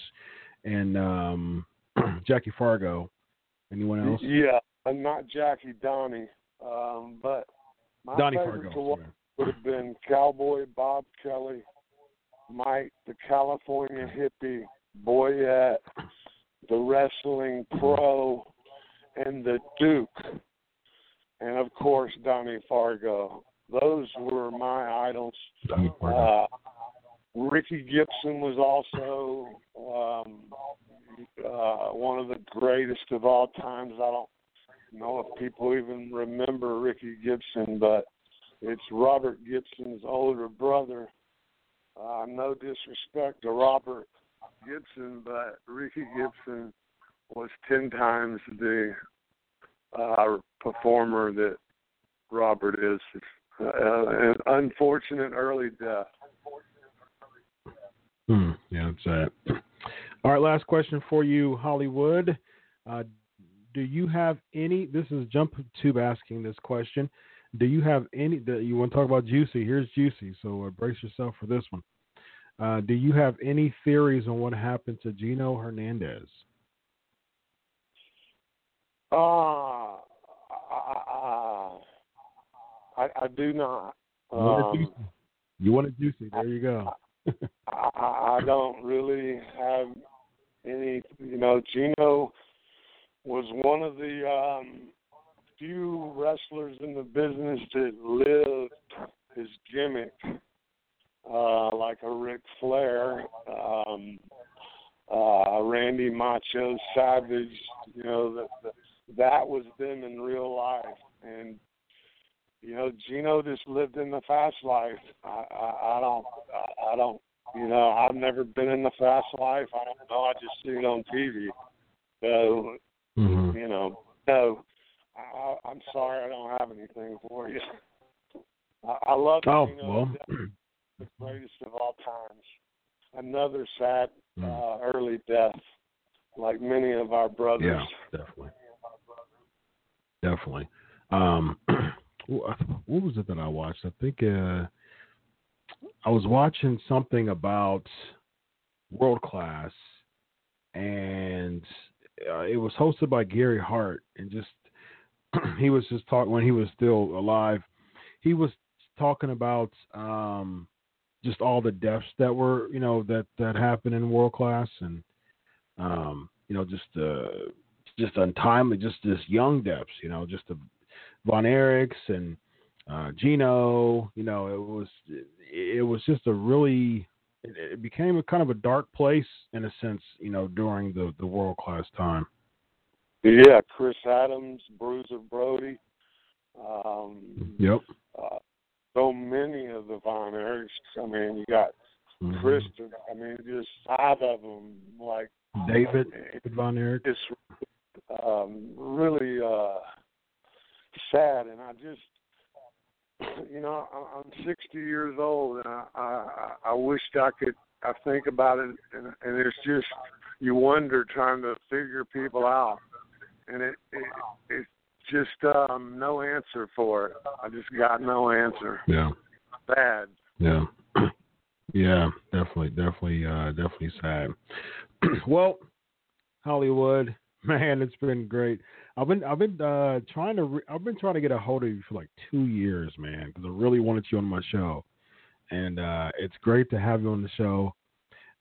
and um, [clears throat] Jackie Fargo. Anyone else? Yeah, I'm not Jackie Donnie, um, but my Donnie favorite Fargo. to watch would have been Cowboy Bob Kelly, Mike the California hippie, Boyette, the wrestling pro, and the Duke, and of course Donnie Fargo. Those were my idols. Uh, Ricky Gibson was also um, uh, one of the greatest of all times. I don't know if people even remember Ricky Gibson, but it's Robert Gibson's older brother. Uh, no disrespect to Robert Gibson, but Ricky Gibson was ten times the uh, performer that Robert is. Uh, an unfortunate early death. Hmm. Yeah, that's it. All right, last question for you, Hollywood. Uh, do you have any? This is Jump Tube asking this question. Do you have any? The, you want to talk about Juicy? Here's Juicy. So uh, brace yourself for this one. Uh, do you have any theories on what happened to Gino Hernandez? Ah, uh, I, I do not. You want a Um, Juicy? You want a Juicy? There you go. I, I I don't really have any. You know, Gino was one of the um, few wrestlers in the business that lived his gimmick, uh, like a Ric Flair, um, uh, Randy Macho Savage. You know, that that that was them in real life, and you know, Gino just lived in the fast life. I, I, I don't, I, I don't, you know, I've never been in the fast life. I don't know. I just see it on TV. So, Mhm. you know, no, I, I- I'm sorry, I don't have anything for you. I, I love Oh Gino, well. the greatest of all times. Another sad Mm. uh, early death, like many of our brothers. Yeah, definitely. Definitely. Um, what was it that I watched? I think uh, I was watching something about world class, and uh, it was hosted by Gary Hart, and just [clears throat] he was just talking when he was still alive. He was talking about um, just all the deaths that were, you know, that that happened in world class, and um, you know, just uh, just untimely, just this young deaths, you know, just the Von Erichs and uh, Gino, you know, it was it was just a really it, it became a kind of a dark place in a sense, you know, during the the world class time. Yeah, Chris Adams, Bruiser Brody. Um, Yep. uh, so many of the Von Erichs. I mean, you got Mhm. Chris. I mean, just five of them. Like David David Von Erich. it's um, really uh, sad, and I just, you know, I- I'm 60 years old, and I, I, I wished I could. I think about it, and, and it's just you wonder trying to figure people out, and it, it it's just um, no answer for it. I just got no answer. Yeah. Bad. Yeah. [clears throat] yeah, definitely, definitely, uh, definitely sad. [clears throat] well, Hollywood, [laughs] man, it's been great. I've been, I've been uh, trying to, re- I've been trying to get a hold of you for like two years, man, because I really wanted you on my show, and uh, it's great to have you on the show.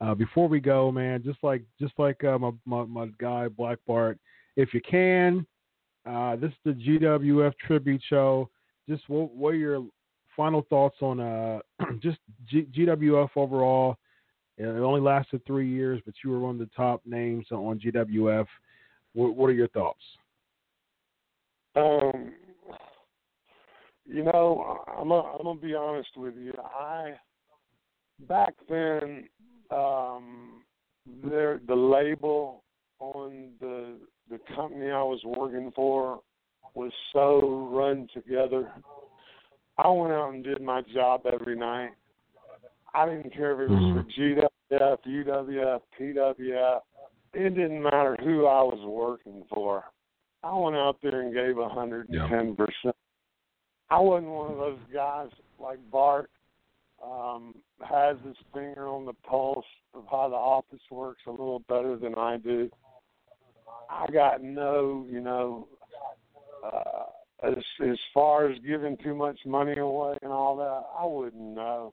Uh, before we go, man, just like, just like uh, my, my my guy Black Bart, if you can, uh, this is the GWF tribute show. Just what, what are your final thoughts on uh, [clears throat] just G- GWF overall? It only lasted three years, but you were one of the top names on GWF. What, what are your thoughts? Um, you know, I'm gonna, I'm gonna be honest with you. I back then, um, there the label on the the company I was working for was so run together. I went out and did my job every night. I didn't care if it was for GWF, UWF, PWF. It didn't matter who I was working for. I went out there and gave a hundred and ten percent. I wasn't one of those guys like Bart um, has his finger on the pulse of how the office works a little better than I do. I got no, you know, uh, as as far as giving too much money away and all that, I wouldn't know.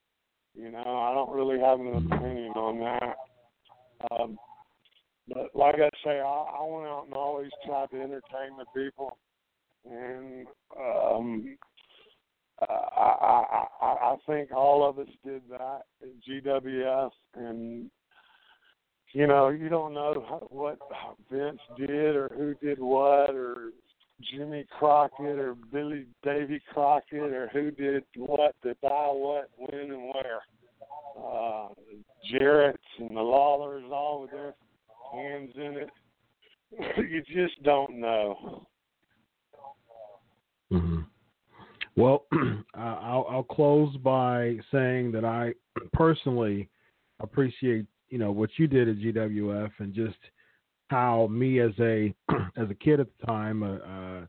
You know, I don't really have an opinion on that. Um, but like I say, I, I went out and always tried to entertain the people, and um, uh, I, I, I think all of us did that at GWF, and you know, you don't know what Vince did or who did what or Jimmy Crockett or Billy Davy Crockett or who did what to buy what, when, and where. Uh, Jarrett's and the Lawlers all with their hands in it. [laughs] you just don't know. Mm-hmm. Well, [clears throat] I'll, I'll close by saying that I personally appreciate you know what you did at GWF and just how me as a [clears throat] as a kid at the time, a,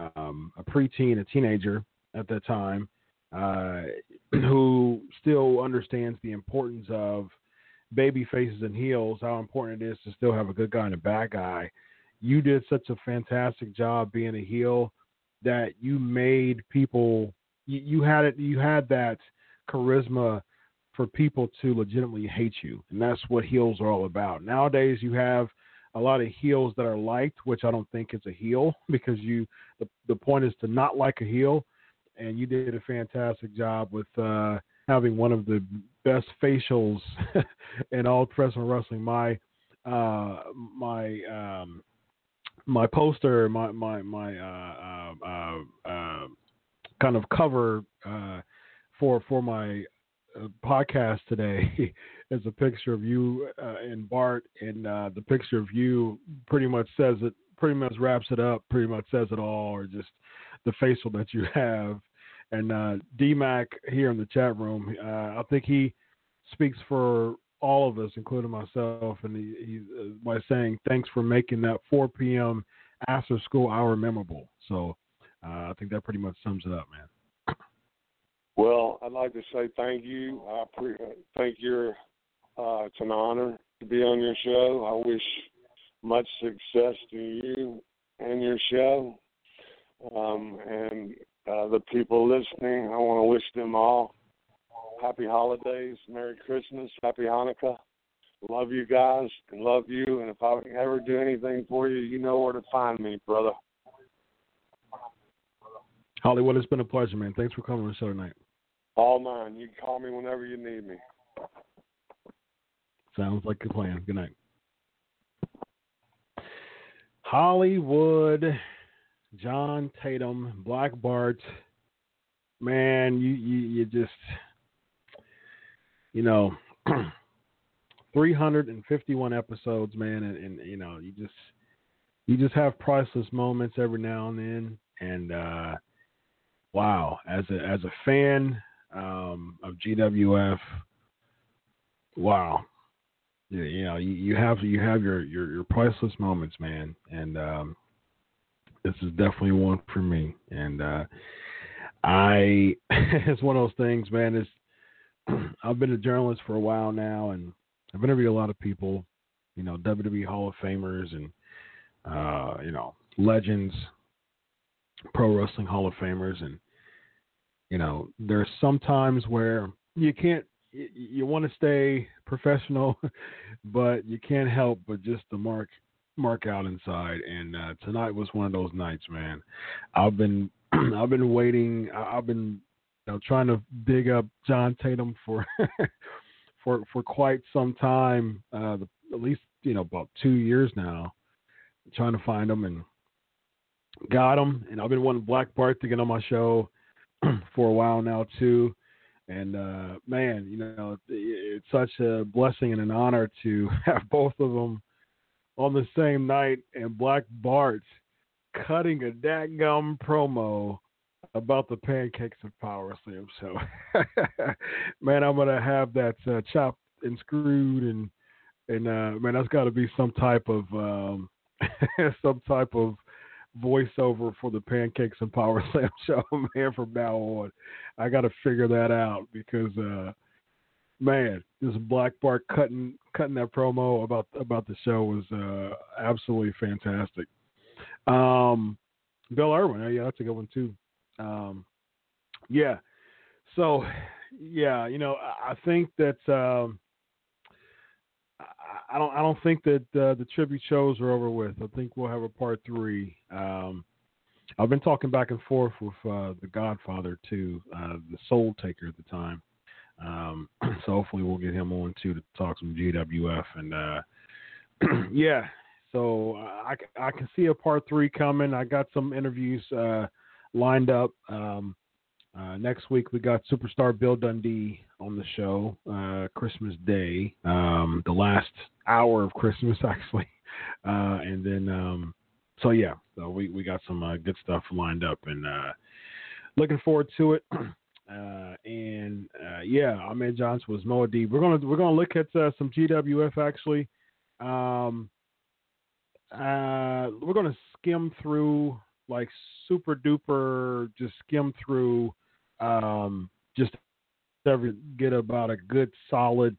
a, um, a preteen, a teenager at that time, uh, [clears throat] who still understands the importance of baby faces and heels, how important it is to still have a good guy and a bad guy. You did such a fantastic job being a heel that you made people you, you had it you had that charisma for people to legitimately hate you and that's what heels are all about nowadays you have a lot of heels that are liked which i don't think is a heel [laughs] because you the, the point is to not like a heel and you did a fantastic job with uh having one of the best facials [laughs] in all professional wrestling my uh my um my poster, my my my uh, uh, uh, uh kind of cover uh, for for my podcast today [laughs] is a picture of you and Bart, and the picture of you pretty much says it, pretty much wraps it up, pretty much says it all, or just the facial that you have. And uh, DMAC here in the chat room, I think he speaks for all of us, including myself, and he, he uh, by saying thanks for making that 4 p.m. after school hour memorable. So uh, I think that pretty much sums it up, man. Well, I'd like to say thank you. I pre- think you're. Uh, it's an honor to be on your show. I wish much success to you and your show, um, and uh, the people listening. I want to wish them all happy holidays, Merry Christmas, Happy Hanukkah. Love you guys and love you. And if I ever do anything for you, you know where to find me, brother. Hollywood, it's been a pleasure, man. Thanks for coming on the show tonight. All mine. You can call me whenever you need me. Sounds like a plan. Good night. Hollywood, John Tatum, Black Bart. Man, you, you, you just you know, [clears throat] 351 episodes, man, and, and, you know, you just you just have priceless moments every now and then, and uh, wow, as a as a fan um, of GWF, wow, yeah, you know, you, you have you have your, your your priceless moments, man, and um, this is definitely one for me, and uh, I [laughs] it's one of those things, man. It's [clears throat] I've been a journalist for a while now, and I've interviewed a lot of people, you know, WWE Hall of Famers and uh, you know legends, pro wrestling Hall of Famers, and you know, there's some times where you can't, you, you want to stay professional, [laughs] but you can't help but just to mark mark out inside. And uh, tonight was one of those nights, man. I've been [clears throat] I've been waiting. I've been you know, trying to dig up John Tatum for [laughs] for for quite some time, uh, at least you know about two years now, trying to find him and got him. And I've been wanting Black Bart to get on my show [clears throat] for a while now too. And uh, man, you know, it's such a blessing and an honor to [laughs] have both of them on the same night, and Black Bart cutting a dadgum promo about the pancakes of Power Slam. So, [laughs] man, I'm gonna have that uh, chopped and screwed, and and uh, man, that's got to be some type of um, [laughs] some type of voiceover for the Pancakes and Power [laughs] Slam show, man, from now on. I got to figure that out because, uh, man, this Black Bart cutting cutting that promo about about the show was uh, absolutely fantastic. Um, Bill Irwin, yeah, that's a good one too. Um, yeah, so yeah, you know, I think that. Um, I don't. I don't think that uh, the tribute shows are over with. I think we'll have a part three. Um, I've been talking back and forth with uh, the Godfather too, uh, the Soul Taker at the time. Um, [clears throat] so hopefully we'll get him on too to talk some GWF and uh, [clears throat] yeah. So I, I can see a part three coming. I got some interviews uh, lined up. Um, uh, next week we got superstar Bill Dundee on the show, uh, Christmas Day, um, the last hour of Christmas [laughs] actually, uh, and then um, so yeah, so we we got some uh, good stuff lined up and looking forward to it. [clears throat] Uh, and yeah, Ahmed Johnson was Moadib. We're gonna we're gonna look at some GWF actually. Um, we're gonna skim through like super duper, just skim through um, just ever get about a good solid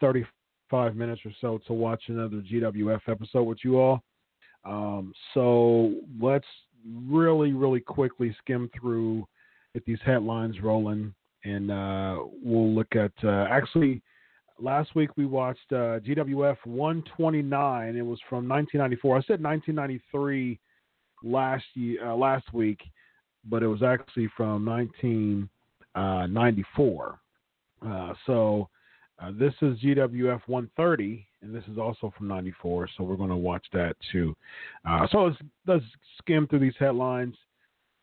35 minutes or so to watch another GWF episode with you all. Um, so let's really, really quickly skim through, get these headlines rolling, and uh, we'll look at uh, actually. Last week we watched uh, GWF 129. It was from 1994. I said 1993 last year, uh, last week but it was actually from 1994. Uh, uh, so uh, this is GWF 130, and this is also from 94. So we're going to watch that too. Uh, so let's, let's skim through these headlines.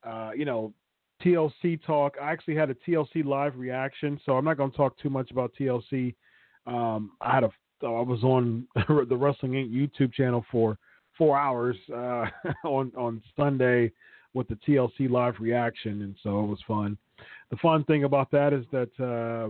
Uh, you know, TLC talk. I actually had a TLC live reaction, so I'm not going to talk too much about TLC. Um, I had a I was on [laughs] the Wrestling Inc. YouTube channel for four hours uh, [laughs] on on Sunday with the TLC live reaction, and so it was fun. The fun thing about that is that uh,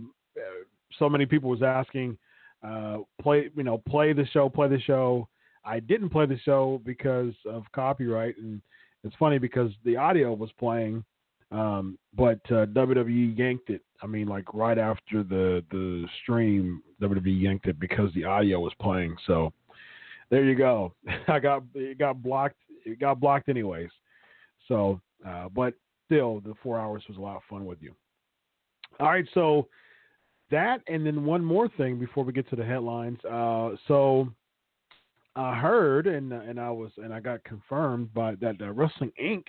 so many people was asking, uh, play you know play the show, play the show. I didn't play the show because of copyright, and it's funny because the audio was playing, um, but uh, WWE yanked it. I mean, like right after the the stream, WWE yanked it because the audio was playing. So there you go. [laughs] I got it got blocked. It got blocked anyways. So, uh, but still, the four hours was a lot of fun with you. All right, so that, and then one more thing before we get to the headlines. Uh, so I heard, and and I was, and I got confirmed by that uh, Wrestling Inc.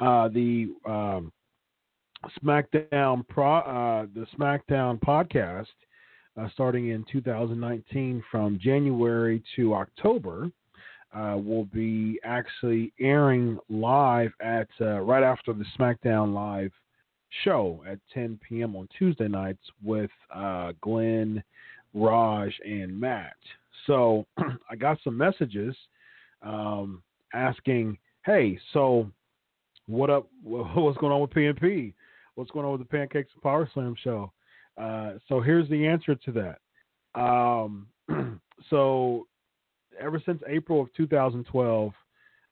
Uh, the um, SmackDown Pro, uh, the SmackDown podcast, uh, starting in 2019 from January to October uh, will be actually airing live at uh, right after the SmackDown Live show at 10 p.m. on Tuesday nights with uh, Glenn, Raj, and Matt. So [clears throat] I got some messages um, asking, "Hey, so what up? [laughs] What's going on with PNP? What's going on with the Pancakes and Power Slam show?" Uh, so here's the answer to that. Um, [clears throat] so ever since April of 2012,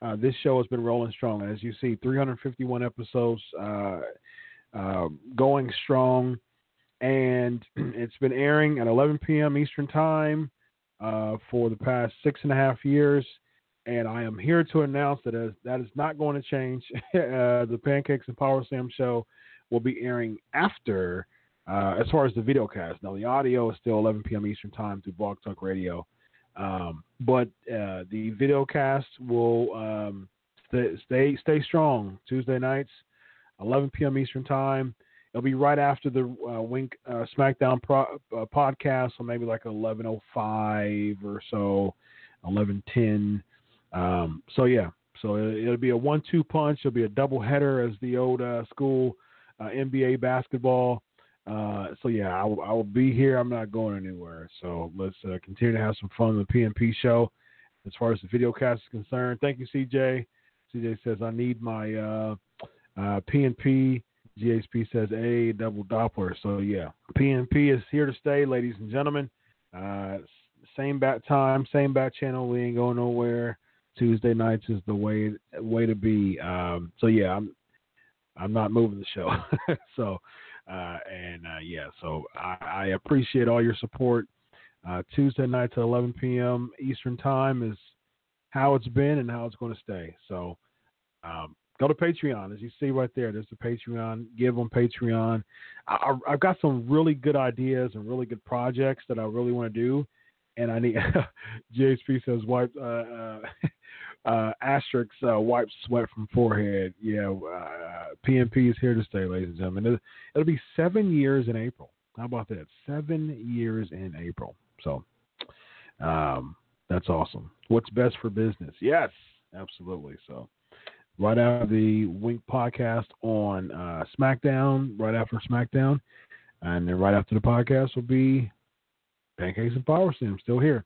uh, this show has been rolling strong. As you see, 351 episodes uh, uh, going strong, and [clears throat] it's been airing at 11 p.m. Eastern Time uh, for the past six and a half years. And I am here to announce that as, that is not going to change. [laughs] Uh, the Pancakes and Power Slam show will be airing after, uh, as far as the video cast. Now, the audio is still 11 p.m. Eastern Time through Blog Talk Radio. Um, but uh, the video cast will um, stay, stay stay strong Tuesday nights, 11 p.m. Eastern time. It'll be right after the uh, Wink uh, SmackDown pro, uh, podcast, so maybe like 11:05 or so, 11:10. Um, so yeah, so it, will be a one-two punch. It'll be a double header as the old uh, school uh, NBA basketball. Uh, so yeah, I will, be here. I'm not going anywhere. So let's uh, continue to have some fun with the PNP show. As far as the video cast is concerned, thank you, CJ. CJ says I need my uh, uh, PNP. GHP says a double Doppler. So yeah, PNP is here to stay, ladies and gentlemen. Uh, same bat time, same bat channel. We ain't going nowhere. Tuesday nights is the way way to be. Um, so yeah, I'm I'm not moving the show. [laughs] so uh, and uh, yeah, so I, I, appreciate all your support. Uh, Tuesday nights at 11 p.m. Eastern time is how it's been and how it's going to stay. So um, go to Patreon, as you see right there. There's the Patreon. Give on Patreon. I, have got some really good ideas and really good projects that I really want to do, and I need. [laughs] JSP says wipe uh, [laughs] uh, asterisk uh, wipe sweat from forehead. Yeah, uh, PNP is here to stay, ladies and gentlemen. It'll, be seven years in April. How about that? Seven years in April. So, um, that's awesome. What's best for business? Yes, absolutely. So right after the Wink podcast on uh, SmackDown, right after SmackDown, and then right after the podcast will be Pancakes and Power Slam. Still here.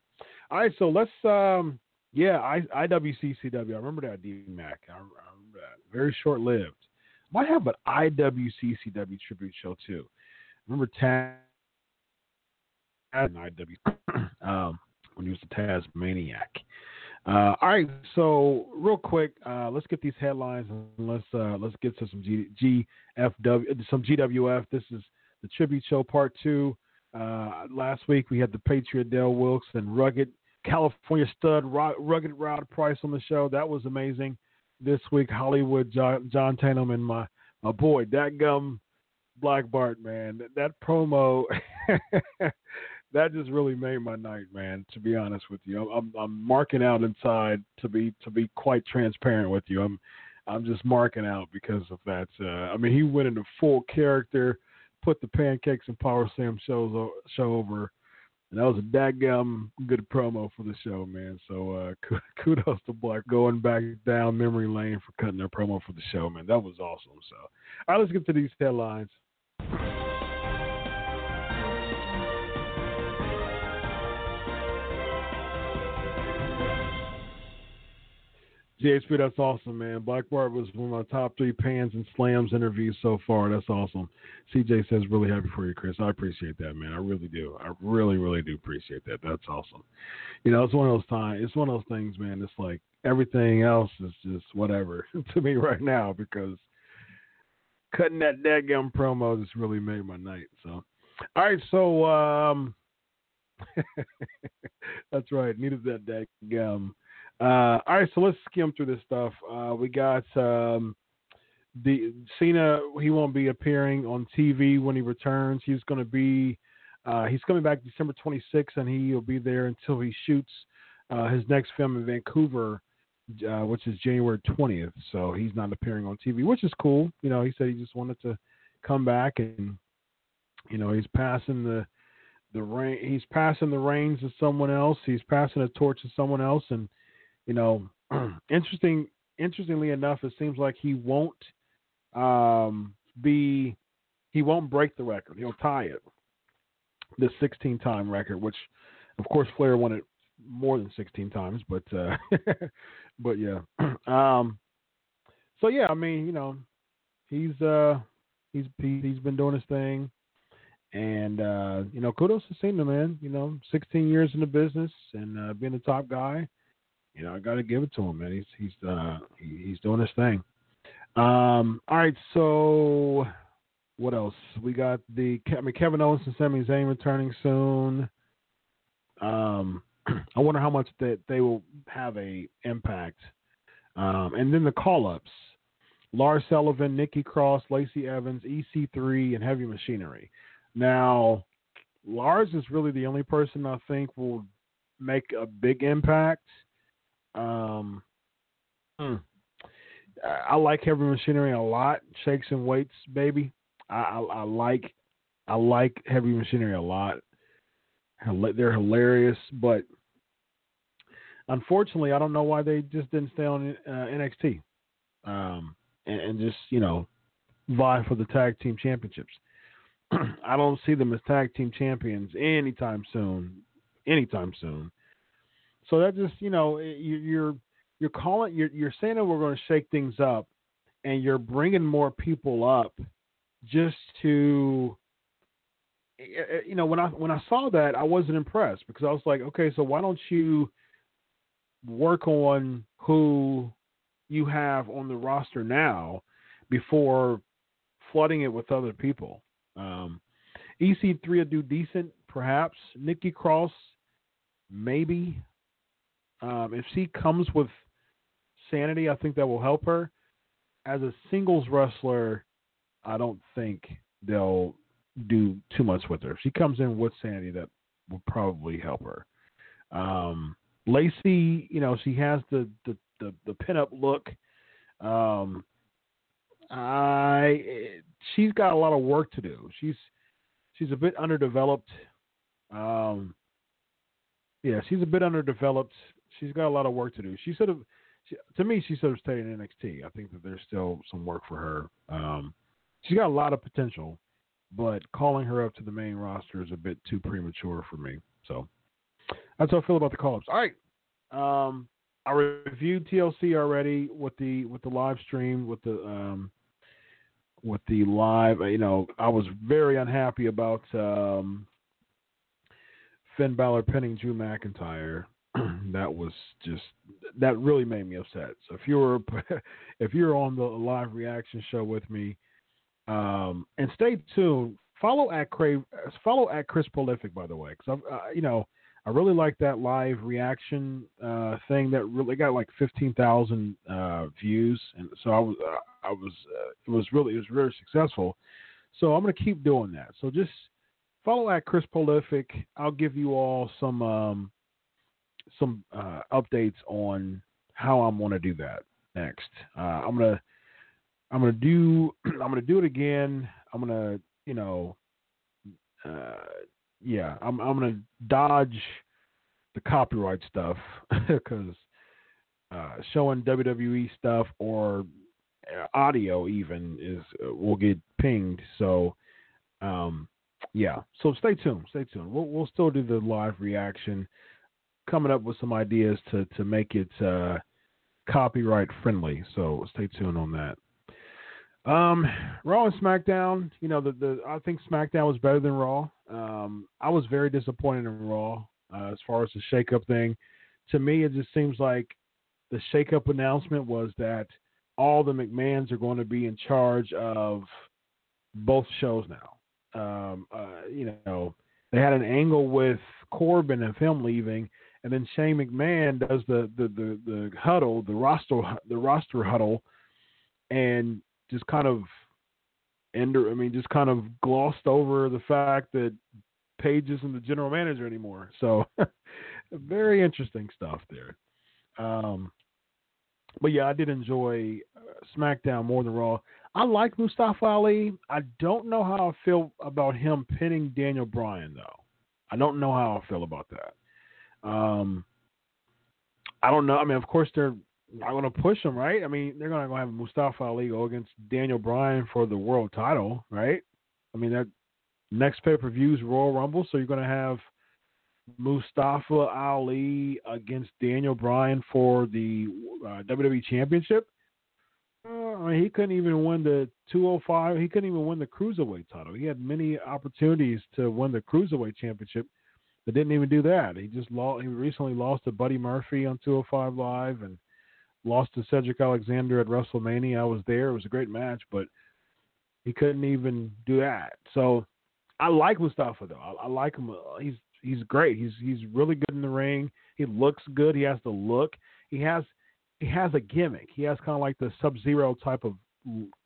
All right, so let's. Um, yeah, I, IWCCW. I remember that DMAC. I, I remember that. Very short lived. Might have an IWCCW tribute show too. Remember Taz and IW [clears throat] um, when he was the Tasmaniac. Uh, all right, so real quick, uh, let's get these headlines and let's uh, let's get to some G- GFW, some GWF. This is the tribute show part two. Uh, last week we had the Patriot Del Wilkes and rugged California stud rugged Rod Price on the show. That was amazing. This week Hollywood John, John Tatum and my my boy that Gum Black Bart man. That, that promo [laughs] that just really made my night, man. To be honest with you, I'm I'm marking out inside to be to be quite transparent with you. I'm I'm just marking out because of that. Uh, I mean, he went into full character, put the pancakes and power slam shows show over, and that was a dadgum good promo for the show, man. So uh, [laughs] kudos to Black going back down memory lane for cutting their promo for the show, man. That was awesome. So, all right, let's get to these headlines. GHP, that's awesome, man. Black Bart was one of my top three pans and slams interviews so far. That's awesome. CJ says, really happy for you, Chris. I appreciate that, man. I really do. I really, really do appreciate that. That's awesome. You know, it's one of those times, it's one of those things, man. It's like everything else is just whatever [laughs] to me right now because cutting that dadgum promo just really made my night. So, all right. So, um, [laughs] that's right. Needed that dadgum. Uh, all right, so let's skim through this stuff. Uh, we got um, the Cena. He won't be appearing on TV when he returns. He's going to be. Uh, he's coming back December 26th, and he will be there until he shoots uh, his next film in Vancouver, uh, which is January 20th. So he's not appearing on TV, which is cool. You know, he said he just wanted to come back, and you know, he's passing the the reign. He's passing the reins to someone else. He's passing the torch to someone else, and you know, [clears throat] interesting. Interestingly enough, it seems like he won't um, be. He won't break the record. He'll tie it. The 16 time record, which, of course, Flair won it more than 16 times, but uh, [laughs] but yeah. [clears throat] Um, so yeah, I mean, you know, he's uh, he's he's been doing his thing, and uh, you know, kudos to Cena, man. You know, 16 years in the business and uh, being the top guy you know, I got to give it to him, man. He's he's uh, he, he's doing his thing. Um, all right, so what else? We got the I mean Kevin Owens and Sami Zayn returning soon. Um, [clears throat] I wonder how much that they will have a impact. Um, and then the call ups: Lars Sullivan, Nikki Cross, Lacey Evans, EC3, and Heavy Machinery. Now, Lars is really the only person I think will make a big impact. Um, hmm. I like heavy machinery a lot. Shakes and weights, baby. I, I, I like I like heavy machinery a lot. They're hilarious, but unfortunately, I don't know why they just didn't stay on uh, NXT um, and, and, just you know vie for the tag team championships. [clears throat] I don't see them as tag team champions anytime soon. Anytime soon. So that just you know eh, you're you're calling you're you're saying that we're going to shake things up, and you're bringing more people up just to eh, eh, you know when I when I saw that I wasn't impressed because I was like okay so why don't you work on who you have on the roster now before flooding it with other people. Um, EC3 will do decent, perhaps. Nikki Cross, maybe. Um, if she comes with sanity, I think that will help her. As a singles wrestler, I don't think they'll do too much with her. If she comes in with sanity, that will probably help her. Um, Lacey, you know, she has the the the, the pinup look. Um, I she's got a lot of work to do. She's she's a bit underdeveloped. Um, yeah, she's a bit underdeveloped. She's got a lot of work to do. She should have, she, to me, she should have stayed in NXT. I think that there's still some work for her. Um, she's got a lot of potential, but calling her up to the main roster is a bit too premature for me. So that's how I feel about the call ups. All right. Um, I reviewed TLC already with the with the live stream with the um, with the live. You know, I was very unhappy about um, Finn Balor pinning Drew McIntyre. That was just that really made me upset. So if you were [laughs] if you're on the live reaction show with me, um, and stay tuned. Follow at Crave. Follow at Chris Prolific, by the way, because uh, you know I really like that live reaction uh, thing that really got like fifteen thousand uh, views, and so I was uh, I was uh, it was really it was very successful. So I'm gonna keep doing that. So just follow at Chris Prolific. I'll give you all some um, some uh, updates on how I'm gonna do that next. Uh, I'm gonna I'm gonna do [clears throat] I'm gonna do it again. I'm gonna you know uh, yeah I'm I'm gonna dodge the copyright stuff [laughs] because uh, showing WWE stuff or uh, audio even is uh, will get pinged. So um, yeah, so stay tuned. Stay tuned. We'll we'll still do the live reaction. Coming up with some ideas to to make it uh, copyright friendly. So stay tuned on that. Um, Raw and SmackDown. You know, the, the I think SmackDown was better than Raw. Um, I was very disappointed in Raw uh, as far as the shakeup thing. To me, it just seems like the shakeup announcement was that all the McMahons are going to be in charge of both shows now. Um, uh, you know, they had an angle with Corbin and him leaving, and then Shane McMahon does the the the, the huddle, the roster the roster huddle, and just kind of ender I mean, just kind of glossed over the fact that Paige isn't the general manager anymore. So [laughs] very interesting stuff there. Um, but yeah, I did enjoy uh, SmackDown more than Raw. I like Mustafa Ali. I don't know how I feel about him pinning Daniel Bryan though. I don't know how I feel about that. Um, I don't know. I mean, of course they're not going to push him, right? I mean, they're going to have Mustafa Ali go against Daniel Bryan for the world title, right? I mean, that next pay per view is Royal Rumble, so you're going to have Mustafa Ali against Daniel Bryan for the uh, WWE Championship. Uh, I mean, he couldn't even win the 205. He couldn't even win the cruiserweight title. He had many opportunities to win the cruiserweight championship, but didn't even do that. He just lost. He recently lost to Buddy Murphy on 205 Live and lost to Cedric Alexander at WrestleMania. I was there. It was a great match, but he couldn't even do that. So I like Mustafa though. I, I like him. He's he's great. He's he's really good in the ring. He looks good. He has the look. He has he has a gimmick. He has kind of like the Sub Zero type of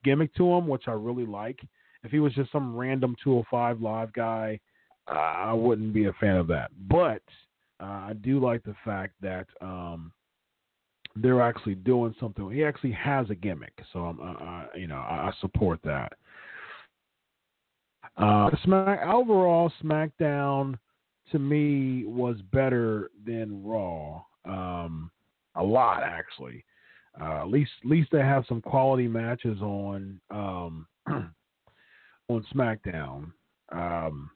gimmick to him, which I really like. If he was just some random 205 live guy, uh, I wouldn't be a fan of that. But uh, I do like the fact that um, they're actually doing something. He actually has a gimmick, so I'm, uh, you know, I, I support that. Uh, Smack overall, SmackDown to me was better than Raw. Um, a lot actually. Uh, at least, at least they have some quality matches on um, [clears throat] on SmackDown. Um,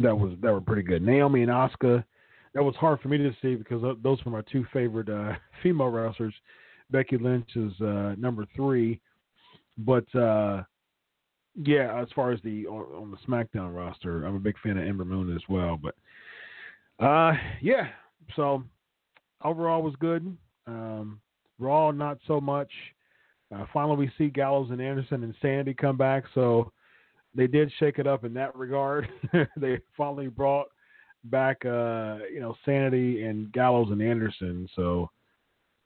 that was that were pretty good. Naomi and Asuka. That was hard for me to see because those were my two favorite uh, [laughs] female wrestlers. Becky Lynch is uh, number three, but uh, yeah, as far as the on, on, the SmackDown roster, I'm a big fan of Ember Moon as well. But uh, yeah, so overall was good. Um, Raw, not so much. Uh, finally, we see Gallows and Anderson and Sanity come back, so they did shake it up in that regard. [laughs] they finally brought back, uh, you know, Sanity and Gallows and Anderson, so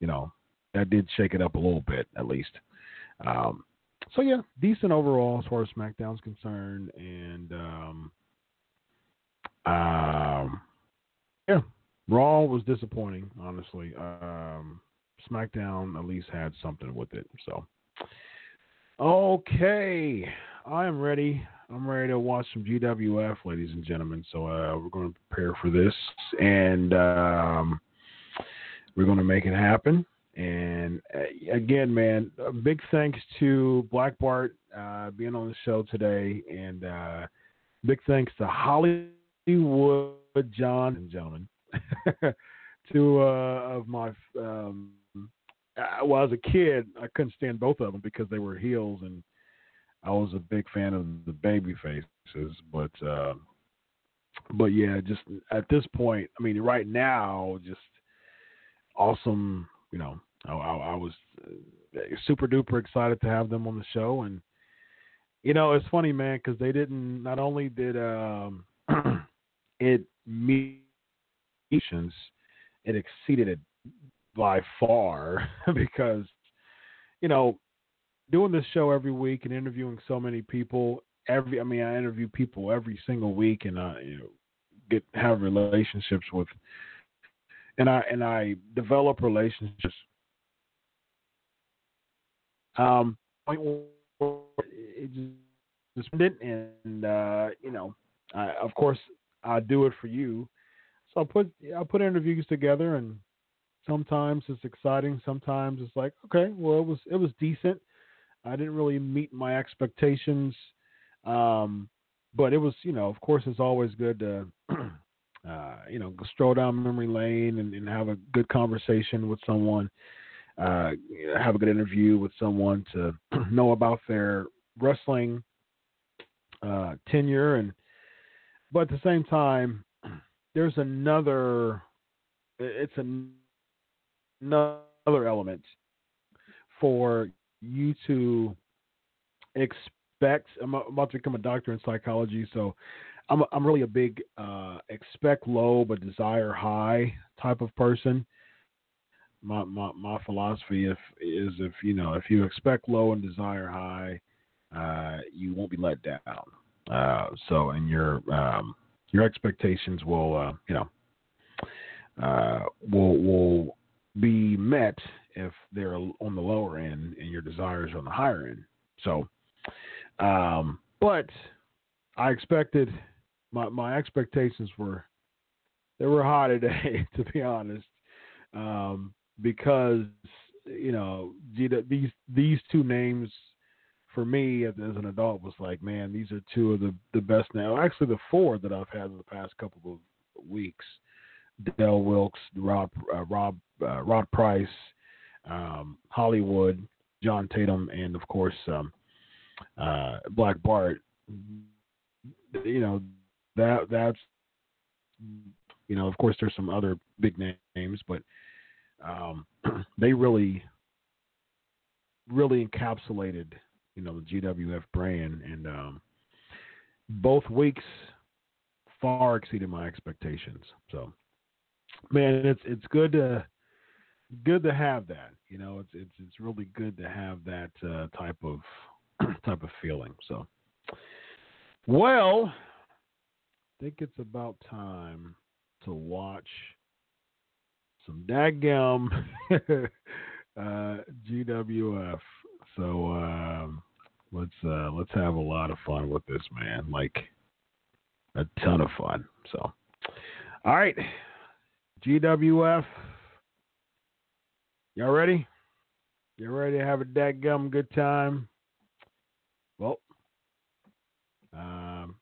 you know that did shake it up a little bit, at least. Um, so yeah, decent overall as far as SmackDown's concerned, and um, um, yeah, Raw was disappointing, honestly. Um, SmackDown at least had something with it. So, okay, I am ready. I'm ready to watch some GWF, ladies and gentlemen. So uh, we're going to prepare for this, and um, we're going to make it happen. And uh, again, man, big thanks to Black Bart uh, being on the show today, and uh, big thanks to Hollywood John and gentlemen, [laughs] two uh, of my um, uh, well, as a kid, I couldn't stand both of them because they were heels, and I was a big fan of the baby faces. But uh, but yeah, just at this point, I mean, right now, just awesome. You know, I, I, was uh, super duper excited to have them on the show, and you know, it's funny, man, because they didn't. Not only did um, [clears throat] it meet it exceeded it by far [laughs] because you know doing this show every week and interviewing so many people every I mean I interview people every single week and I you know get have relationships with and I and I develop relationships. Um it just and uh you know I, of course I do it for you. So I put I put interviews together and sometimes it's exciting sometimes it's like okay well it was it was decent i didn't really meet my expectations um, but it was you know of course it's always good to [clears throat] uh, you know stroll down memory lane and, and, have a good conversation with someone uh, have a good interview with someone to [clears throat] know about their wrestling uh, tenure. And but at the same time [clears throat] there's another it's an another element for you to expect. I'm about to become a doctor in psychology, so I'm I'm really a big uh, expect low but desire high type of person. My my my philosophy if is if you know if you expect low and desire high, uh, you won't be let down. Uh, so and your um, your expectations will uh, you know uh, will will be met if they're on the lower end and your desires are on the higher end. So, um, but I expected my my expectations were they were high today, [laughs] to be honest, um, because you know these these two names for me as, an adult was like, man, these are two of the the best now. Actually, the four that I've had in the past couple of weeks. Del Wilkes, Rob, uh, Rob, uh, Rod Price, um, Hollywood, John Tatum, and of course um, uh, Black Bart. You know that that's you know of course there's some other big names, but um, [clears throat] they really really encapsulated you know the GWF brand, and um, both weeks far exceeded my expectations. So man, it's it's good to good to have that. You know, it's it's it's really good to have that uh, type of [clears throat] type of feeling. So, well, I think it's about time to watch some dadgum [laughs] uh, GWF. So um, let's uh, let's have a lot of fun with this, man. Like a ton of fun. So, all right. GWF. Y'all ready? You all ready to have a dadgum good time? Well, um,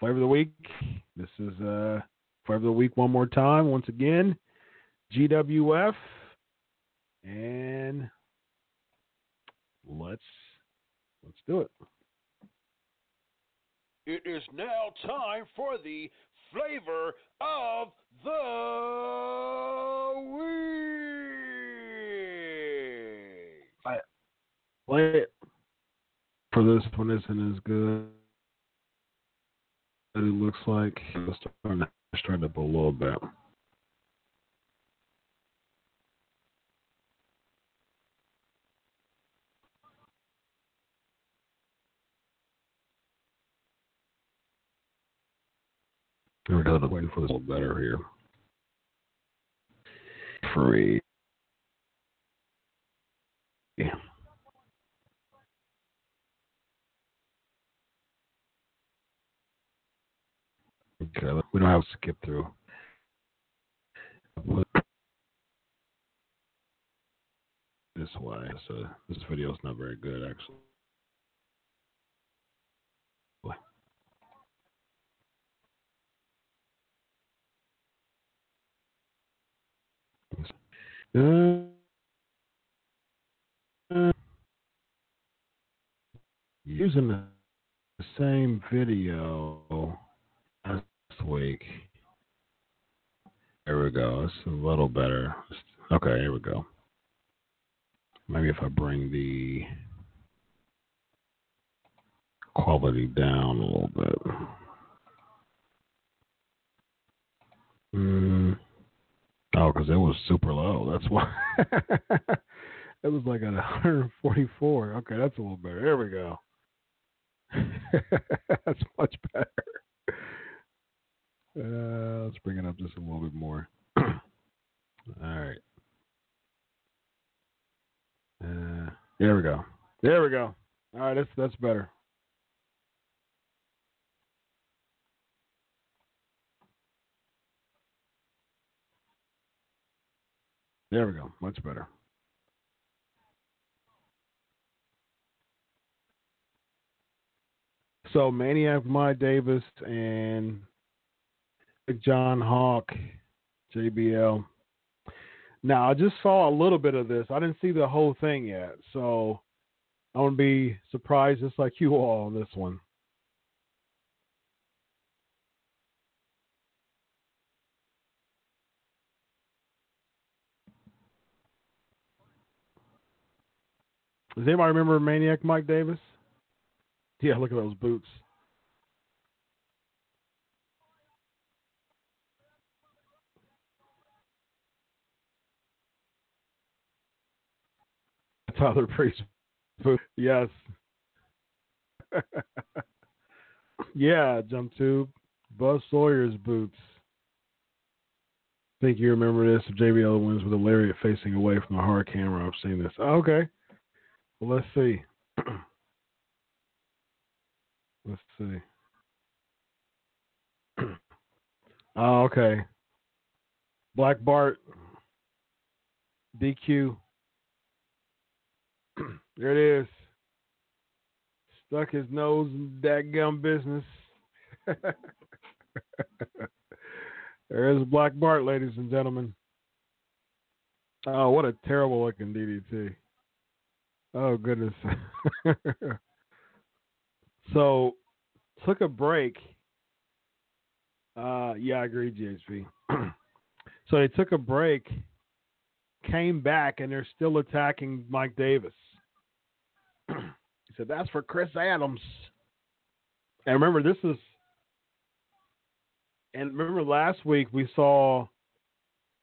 flavor of the week. This is uh, flavor of the week one more time. Once again, GWF, and let's let's do it. It is now time for the flavor of the week. Play it for this one isn't as good. But It looks like it's starting to start up a little bit. There we go. Waiting for this a little better here. Free. Yeah. Okay, we don't have to skip through. This way, so this video is not very good actually. Uh, using the same video week. There we go. It's a little better. Okay, here we go. Maybe if I bring the quality down a little bit. Mm. Oh, because it was super low. That's why. [laughs] it was like at 144. Okay, that's a little better. There we go. [laughs] that's much better. Uh, let's bring it up just a little bit more. [clears throat] All right. Uh, there we go. There we go. All right, that's that's better. There we go. Much better. So Maniac Mike Davis and John Hawk, JBL. Now I just saw a little bit of this. I didn't see the whole thing yet, so I'm gonna be surprised just like you all on this one. Does anybody remember Maniac Mike Davis? Yeah, look at those boots. [laughs] Tyler Priest. Yes. [laughs] yeah, jump tube. Buzz Sawyer's boots. I think you remember this. JBL wins with a lariat facing away from the hard camera. I've seen this. Oh, okay. Well, let's see. [clears throat] let's see. oh, [clears throat] okay. Black Bart. DQ. [clears throat] there it is. Stuck his nose in that gum business. [laughs] there is Black Bart, ladies and gentlemen. Oh, what a terrible looking DDT. Oh goodness. [laughs] so took a break. Uh yeah, I agree, GHP. [clears throat] so they took a break, came back, and they're still attacking Mike Davis. Said, That's for Chris Adams. And remember this is and remember last week we saw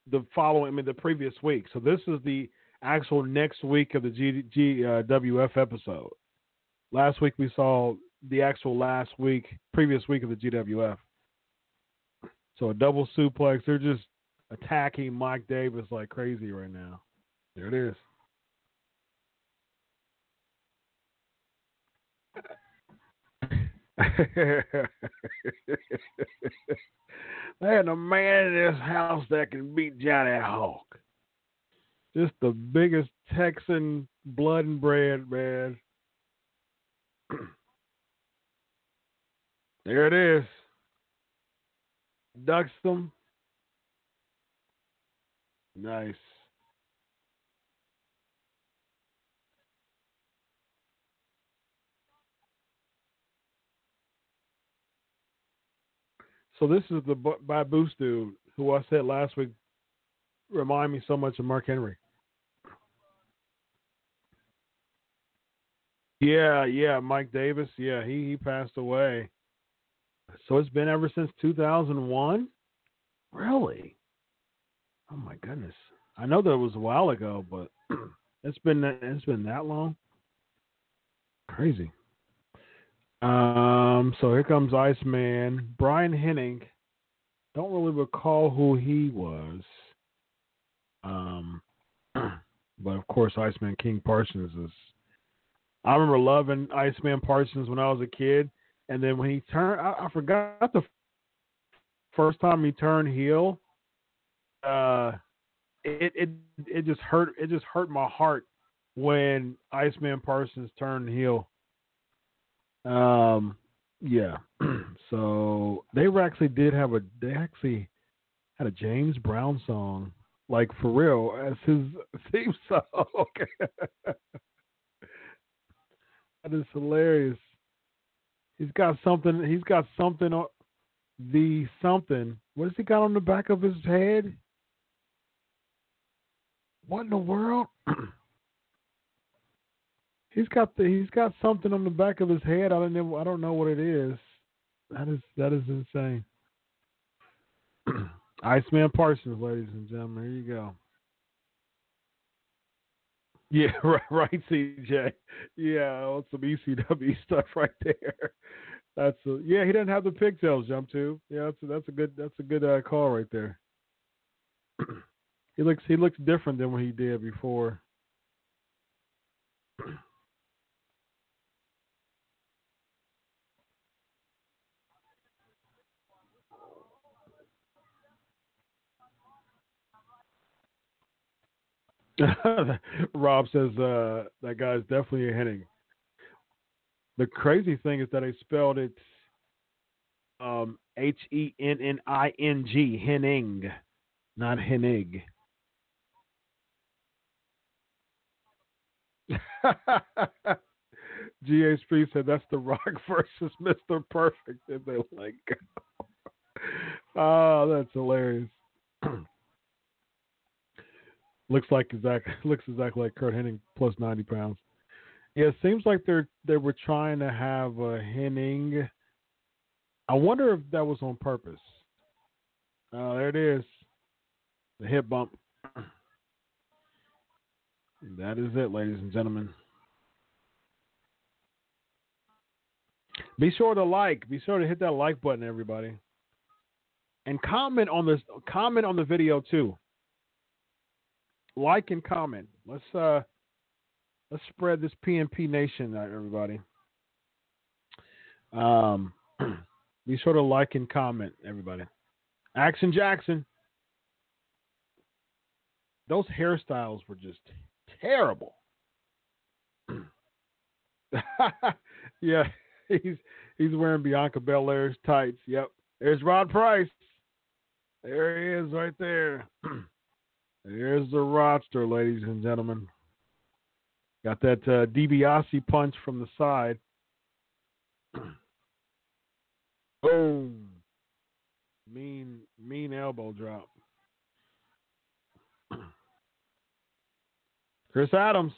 the following I mean the previous week. So this is the actual next week of the G, G uh, episode. Last week we saw the actual last week, previous week of the GWF. So a double suplex. They're just attacking Mike Davis like crazy right now. There it is. There ain't a man in this house that can beat Johnny Hawk just the biggest Texan blood and bred, man. [clears throat] there it is. Them. Nice. So this is the by Boost dude who I said last week remind me so much of Mark Henry. Yeah, yeah, Mike Davis. Yeah, he he passed away. So it's been ever since 2001. Really? Oh my goodness. I know that was a while ago, but [clears throat] it's been it's been that long. Crazy. Um. So here comes Iceman Brian Henning. Don't really recall who he was. Um. [clears throat] But of course, Iceman King Parsons is. I remember loving Iceman Parsons when I was a kid, and then when he turned, I, I forgot the first time he turned heel. Uh, it it it just hurt. It just hurt my heart when Iceman Parsons turned heel. Um, yeah. [clears throat] so they were actually did have a they actually had a James Brown song like for real as his [laughs] theme song. [laughs] that is hilarious. He's got something. He's got something on the something. What has he got on the back of his head? What in the world? [clears throat] he's got the he's got something on the back of his head. I don't know. I don't know what it is. That is that is insane. [clears throat] Iceman Parsons, ladies and gentlemen. Here you go. Yeah, [laughs] right, right, CJ. Yeah, that's some ECW [laughs] stuff right there. That's a, yeah. He doesn't have the pigtails jump to. Yeah, that's a, that's a good that's a good uh, call right there. [clears throat] he looks he looks different than what he did before. [clears throat] [laughs] Rob says uh, that guy's definitely a Henning. The crazy thing is that I spelled it um, H E N N I N G, Henning, not Hennig. [laughs] G.A. Spree said that's The Rock [laughs] versus Mr. Perfect. And they like, oh, that's hilarious. Looks like exactly [laughs] looks exactly like Curt Hennig plus ninety pounds. Yeah, it seems like they're they were trying to have a Hennig. I wonder if that was on purpose. Uh, there it is, the hip bump. [clears throat] That is it, ladies and gentlemen. Be sure to like. Be sure to hit that like button, everybody, and comment on this. Comment on the video too. Like and comment. Let's uh, let's spread this PNP Nation, everybody. Um, [clears throat] be sure to like and comment, everybody. Action Jackson. Those hairstyles were just terrible. [clears throat] yeah, [laughs] he's he's wearing Bianca Belair's tights. Yep. There's Rod Price. There he is right there. [clears throat] There's the roster, ladies and gentlemen. Got that uh, DiBiase punch from the side. [clears throat] Boom. Mean, mean elbow drop. [clears throat] Chris Adams.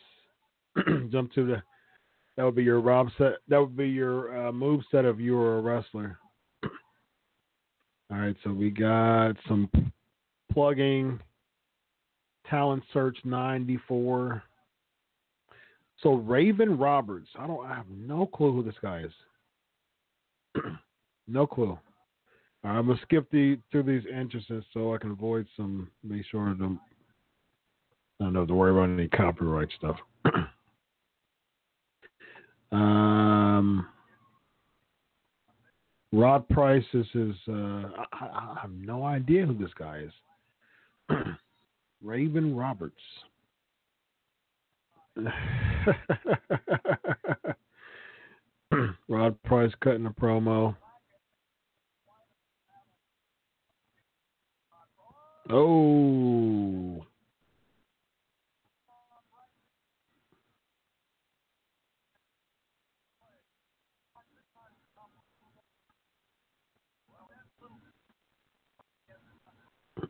[clears throat] Jump to the. That would be your Rob set. That would be your uh, move set if you were a wrestler. All right, so we got some plugging. Talent search ninety four. So Raven Roberts. I don't. I have no clue who this guy is. [clears throat] no clue. I'm gonna skip the through these entrances so I can avoid some. Be sure to. I don't have to worry about any copyright stuff. [clears throat] um, Rod Price is his. Uh, I, I have no idea who this guy is. [clears throat] Raven Roberts. [laughs] Rod Price cutting a promo. Oh.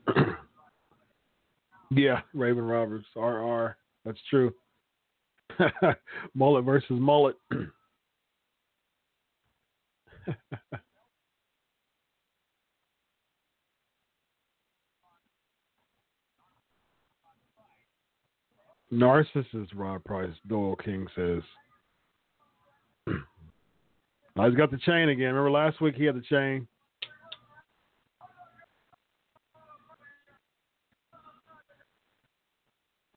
[clears throat] Yeah, Raven Roberts, RR. That's true. [laughs] mullet versus mullet. [clears throat] Narcissus, Rod Price, Doyle King says. [clears throat] oh, he's got the chain again. Remember last week he had the chain?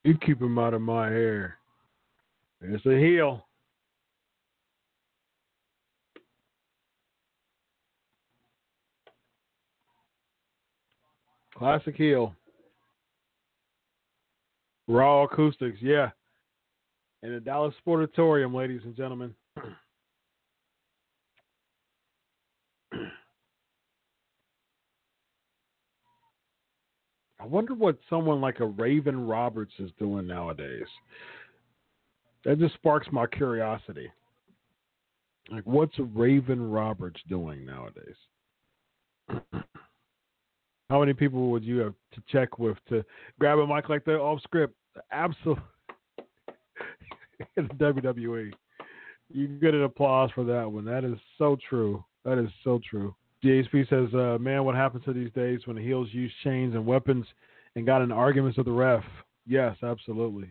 You keep him out of my hair. It's a heel. Classic heel. Raw acoustics, yeah. In the Dallas Sportatorium, ladies and gentlemen. [clears throat] I wonder what someone like a Raven Roberts is doing nowadays. That just sparks my curiosity. Like, what's Raven Roberts doing nowadays? [clears throat] How many people would you have to check with to grab a mic like that off script? Absolutely. [laughs] in WWE. You get an applause for that one. That is so true. That is so true. DHP says, uh, man, what happens to these days when the heels use chains and weapons and got in arguments with the ref? Yes, absolutely.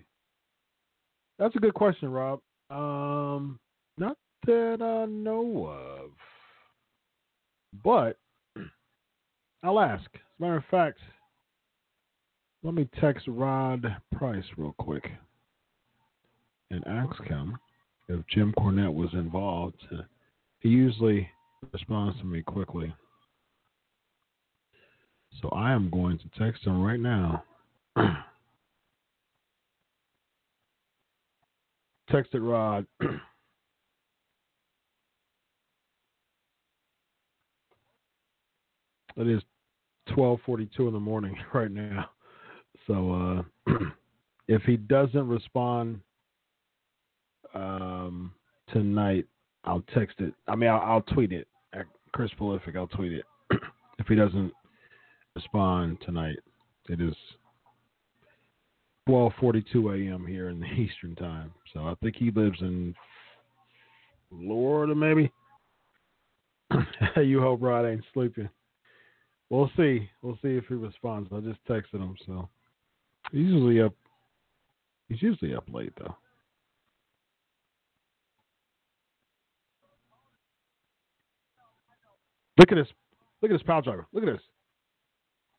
That's a good question, Rob. Um, not that I know of. But [clears throat] I'll ask. As a matter of fact, let me text Rod Price real quick and ask him if Jim Cornette was involved. He usually responds to me quickly. So I am going to text him right now. [clears throat] Text it, Rod. [clears throat] it is 12:42 in the morning [laughs] right now. So uh, [clears throat] if he doesn't respond um, tonight, I'll text it. I mean, I'll, I'll tweet it Chris Prolific. I'll tweet it [clears throat] if he doesn't respond tonight. It is 12:42 a.m. here in the [laughs] Eastern Time. So I think he lives in Florida, maybe. [clears throat] you hope Rod ain't sleeping. We'll see. We'll see if he responds. I just texted him, so he's usually up. He's usually up late though. Look at this. Look at this power driver. Look at this.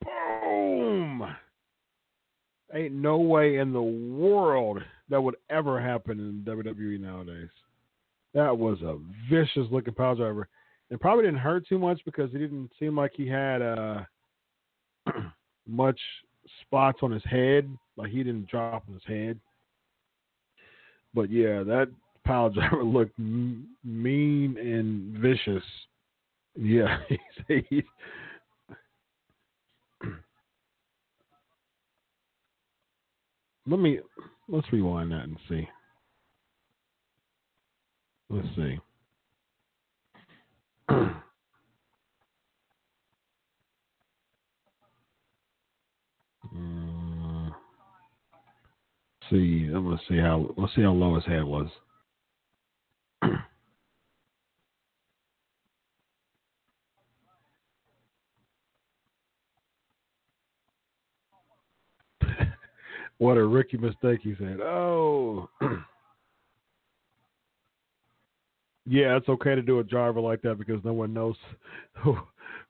Boom. Ain't no way in the world that would ever happen in WWE nowadays. That was a vicious looking power driver. It probably didn't hurt too much because he didn't seem like he had uh, [clears throat] much spots on his head. Like he didn't drop on his head. But yeah, that power [laughs] driver looked mean and vicious. Yeah, [laughs] let me let's rewind that and see. Let's see. [clears throat] uh, see, I'm gonna see how let's see how low his head was. What a rookie mistake, he said. Oh. [clears throat] yeah, it's okay to do a driver like that because no one knows [laughs] who,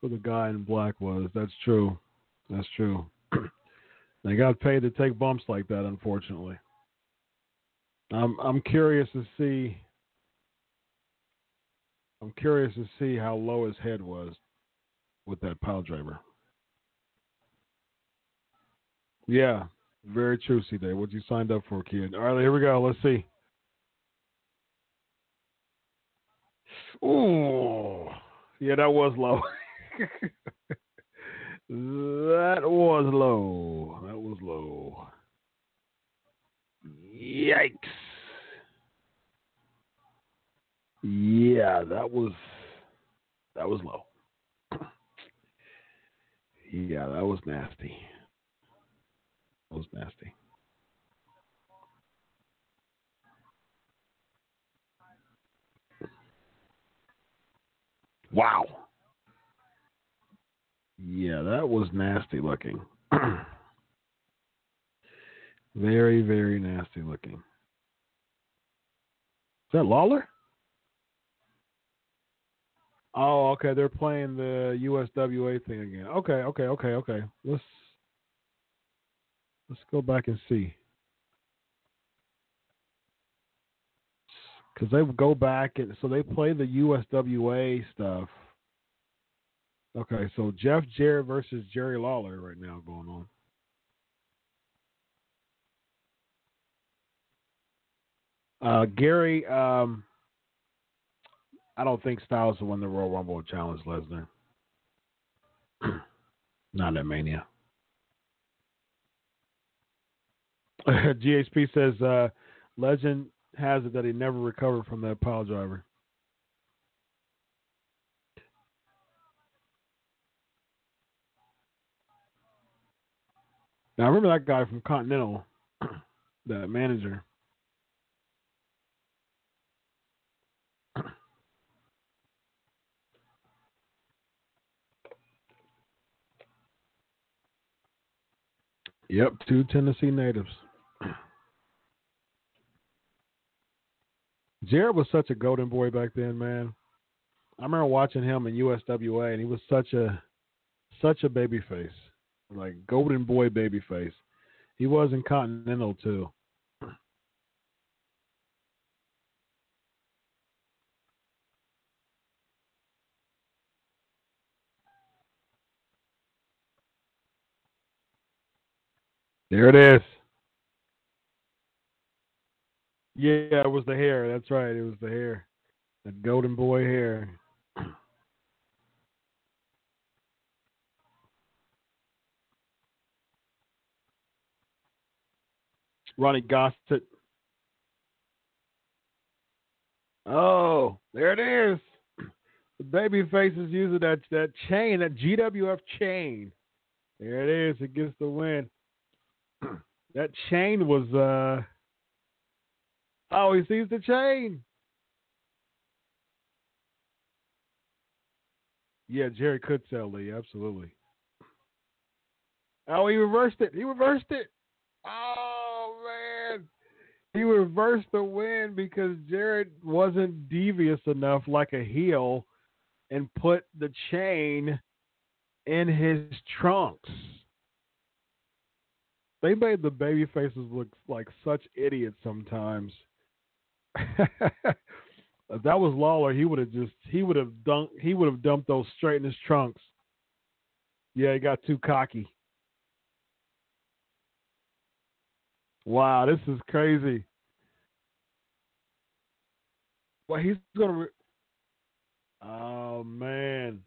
who the guy in black was. That's true. That's true. [clears throat] they got paid to take bumps like that, unfortunately. I'm I'm curious to see. I'm curious to see how low his head was with that pile driver. Yeah, very C Day. What you signed up for, kid? All right, here we go. Let's see. Ooh, yeah, that was low. [laughs] that was low. That was low. Yikes. Yeah, that was that was low. [clears throat] Yeah, that was nasty. Was nasty. Wow. Yeah, that was nasty looking. [clears throat] very, very nasty looking. Is that Lawler? Oh, okay. They're playing the USWA thing again. Okay, okay, okay, okay. Let's let's go back and see. Because they go back and so they play the USWA stuff. Okay, so Jeff Jarrett versus Jerry Lawler right now going on. Uh, Gary, um, I don't think Styles will win the Royal Rumble challenge Lesnar. [clears throat] Not at Mania. [laughs] GHP says uh, Legend has it that he never recovered from that pile driver. Now I remember that guy from Continental, [clears throat] that manager. [clears throat] Yep, two Tennessee natives. Jarrett was such a golden boy back then, man. I remember watching him in USWA, and he was such a such a baby face, like golden boy baby face. He was in Continental too. There it is. Yeah, it was the hair. That's right. It was the hair. The golden boy hair. [clears throat] Ronnie Gossett. Oh, there it is. [clears throat] The baby face is using that that chain, that GWF chain. There it is. It gets the win. [clears throat] that chain was uh oh he sees the chain. Yeah jerry could sell lee absolutely. Oh he reversed it. He reversed it. Oh man. He reversed the win because Jarrett wasn't devious enough like a heel and put the chain in his trunks. They made the baby faces look like such idiots sometimes. [laughs] if that was Lawler, he would have just he would have dunked he would have dumped those straight in his trunks. Yeah, he got too cocky. Wow, this is crazy. Well, he's gonna. Re- oh man.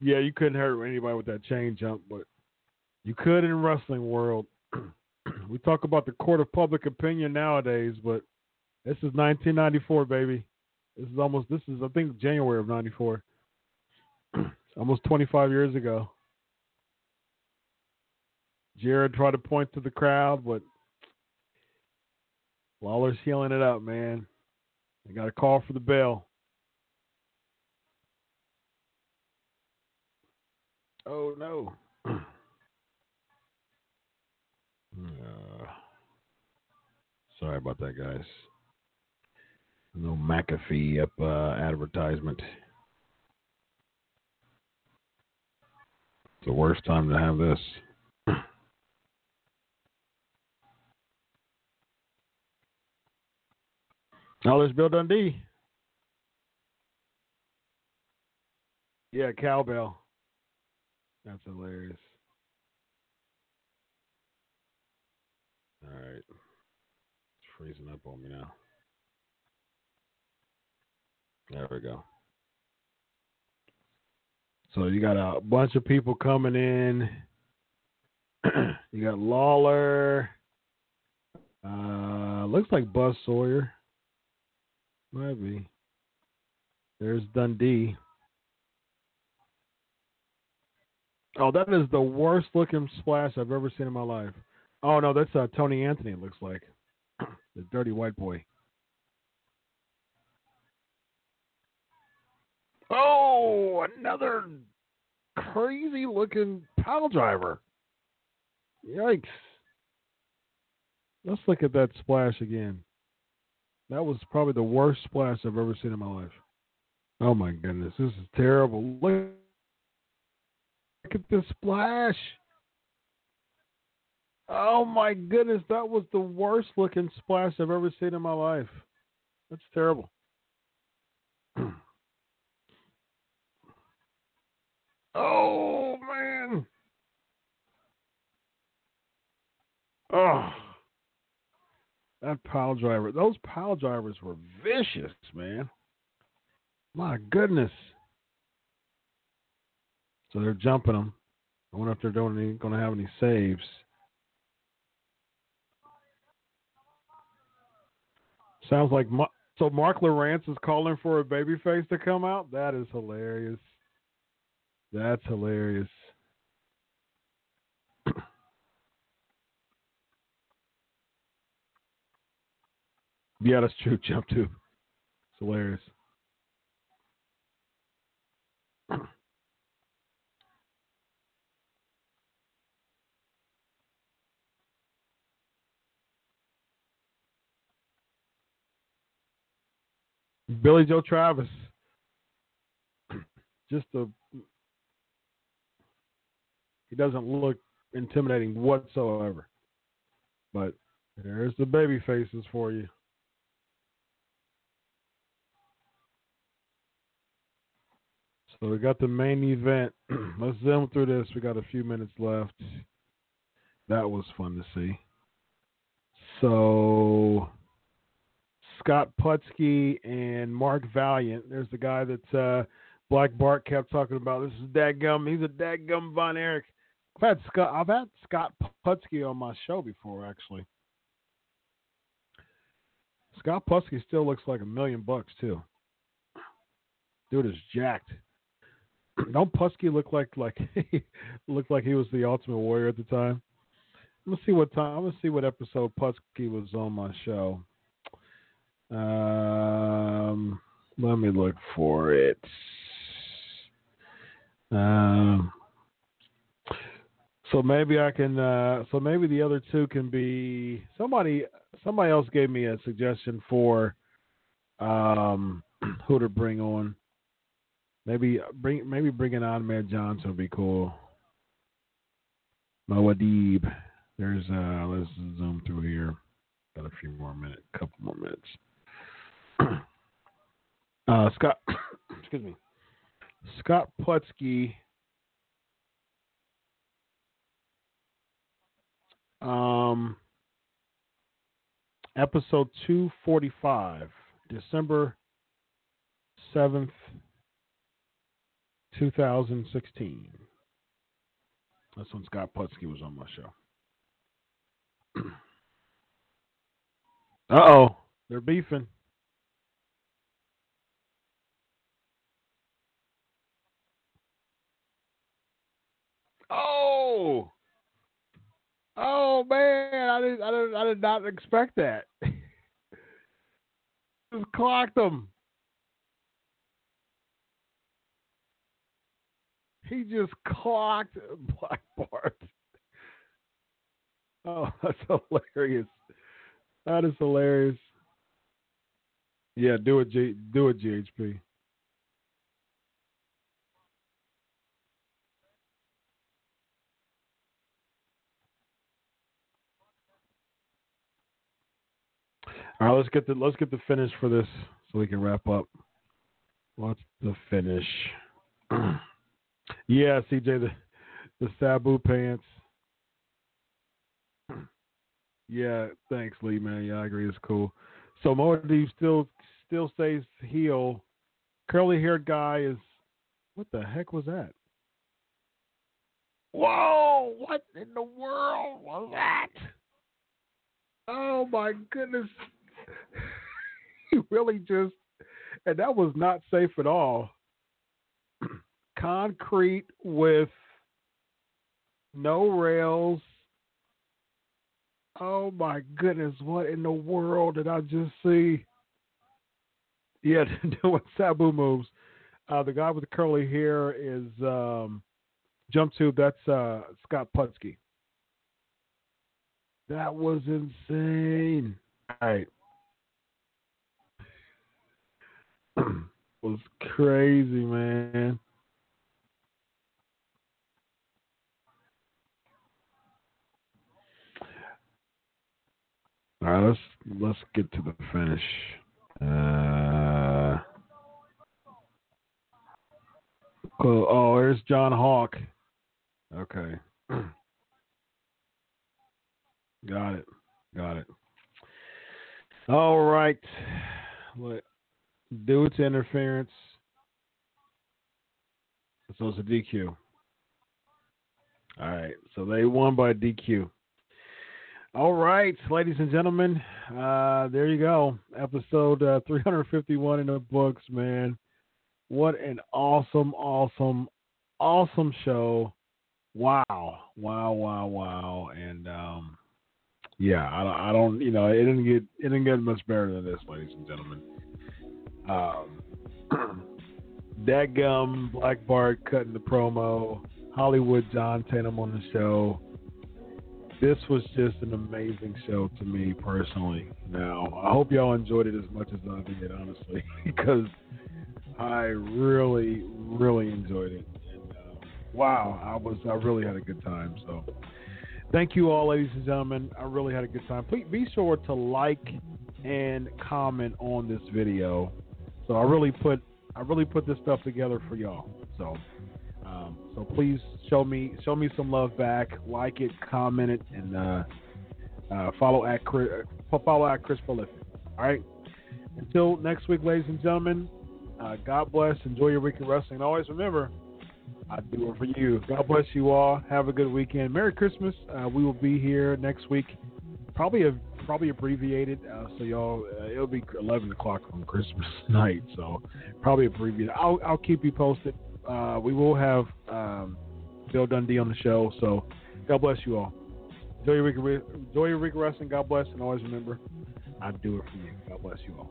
Yeah, you couldn't hurt anybody with that chain jump, but you could in wrestling world. [clears throat] we talk about the court of public opinion nowadays, but this is 1994, baby. This is almost this is I think January of '94. [clears throat] almost 25 years ago. Jarrett tried to point to the crowd, but Lawler's healing it up, man. They got a call for the bell. Oh no. Uh, sorry about that, guys. No McAfee up uh, advertisement. It's the worst time to have this. Now [clears throat] there's Bill Dundee. Yeah, cowbell. That's hilarious. All right. Freezing up on me now. There we go. So you got a bunch of people coming in. [clears throat] you got Lawler. Uh, looks like Buzz Sawyer. Might be. There's Dundee. Oh, that is the worst looking splash I've ever seen in my life. Oh no, that's uh, Tony Anthony. It looks like the dirty white boy. Oh, another crazy looking pile driver. Yikes. Let's look at that splash again. That was probably the worst splash I've ever seen in my life. Oh my goodness, this is terrible. Look, look at this splash. Oh my goodness, that was the worst looking splash I've ever seen in my life. That's terrible. [clears throat] oh man. Oh. That pile driver. Those pile drivers were vicious, man. My goodness. So they're jumping them. I wonder if they're doing any, going to have any saves. Sounds like Ma- so. Marc Lowrance is calling for a babyface to come out. That is hilarious. That's hilarious. [clears throat] yeah, that's true. [laughs] Jump too. It's hilarious. Billy Joe Travis. [clears throat] Just a he doesn't look intimidating whatsoever. But there's the baby faces for you. So we got the main event. [clears throat] Let's zoom through this. We got a few minutes left. That was fun to see. So Scott Putski and Mark Valiant. There's the guy that uh, Black Bart kept talking about. This is Dadgum. He's a Dadgum Von Erich. I've had Scott. I've had Scott Putski on my show before, actually. Scott Putski still looks like a million bucks too. Dude is jacked. [clears throat] Don't Putski look like like [laughs] look like he was the Ultimate Warrior at the time? I'm gonna see what time. I'm gonna see what episode Putski was on my show. Um, let me look for it. Um, so maybe I can. Uh, so maybe the other two can be somebody. Somebody else gave me a suggestion for um, [clears throat] who to bring on. Maybe bring maybe bringing on Matt Johnson would be cool. Moadib. There's uh let's zoom through here. Got a few more minutes, couple more minutes. [coughs] uh, Scott, [coughs] excuse me, Scott Putski. Um, episode two forty five, December seventh, two thousand sixteen. That's when Scott Putski was on my show. [coughs] uh oh. They're beefing. Oh, oh man! I did, I did, I did not expect that. [laughs] Just clocked him. He just clocked Black Bart. [laughs] Oh, that's hilarious. That is hilarious. Yeah, do it, G, do it, GHP. All right, let's get the let's get the finish for this so we can wrap up. What's the finish? [clears throat] yeah, CJ, the the Sabu pants. [clears throat] Yeah, thanks, Lee, man. Yeah, I agree. It's cool. So Moadib still still stays heel. Curly haired guy is what the heck was that? Whoa! What in the world was that? Oh my goodness! [laughs] he really just, and that was not safe at all. [clears throat] Concrete with no rails. Oh my goodness, what in the world did I just see? Yeah, [laughs] doing Sabu moves. Uh, the guy with the curly hair is um, jump tube. That's uh, Scott Putski. That was insane. All right. Was crazy, man. All right, let's let's get to the finish. Uh, oh, oh, there's John Hawk. Okay, [clears throat] got it, got it. All right, what? Due to interference, so it's a DQ. All right, so they won by DQ. All right, ladies and gentlemen, uh, there you go. Episode uh, 351 in the books, man. What an awesome, awesome, awesome show. Wow, wow, wow, wow. And um, yeah, I, don't I don't, you know, it didn't get it didn't get much better than this, ladies and gentlemen. Um, [clears throat] Dadgum, Black Bart cutting the promo, Hollywood John Tatum on the show this was just an amazing show to me personally. Now, I hope y'all enjoyed it as much as I did, honestly, [laughs] because I really, really enjoyed it. And uh, wow, I was, I really had a good time. So, thank you all, ladies and gentlemen. I really had a good time. Please be sure to like and comment on this video. So, I really put, I really put this stuff together for y'all. So. Um, so please show me show me some love back, like it, comment it, and uh, uh, follow at Chris, follow at Chris Prolific. All right. Until next week, ladies and gentlemen. Uh, God bless. Enjoy your week of wrestling. And always remember, I do it for you. God bless you all. Have a good weekend. Merry Christmas. Uh, we will be here next week. Probably a probably abbreviated. Uh, so y'all, uh, it'll be 11 o'clock on Christmas [laughs] night. So probably abbreviated. I'll I'll keep you posted uh, we will have um, Bill Dundee on the show. So God bless you all. Enjoy your week, enjoy your week wrestling. God bless, and always remember, I do it for you. God bless you all.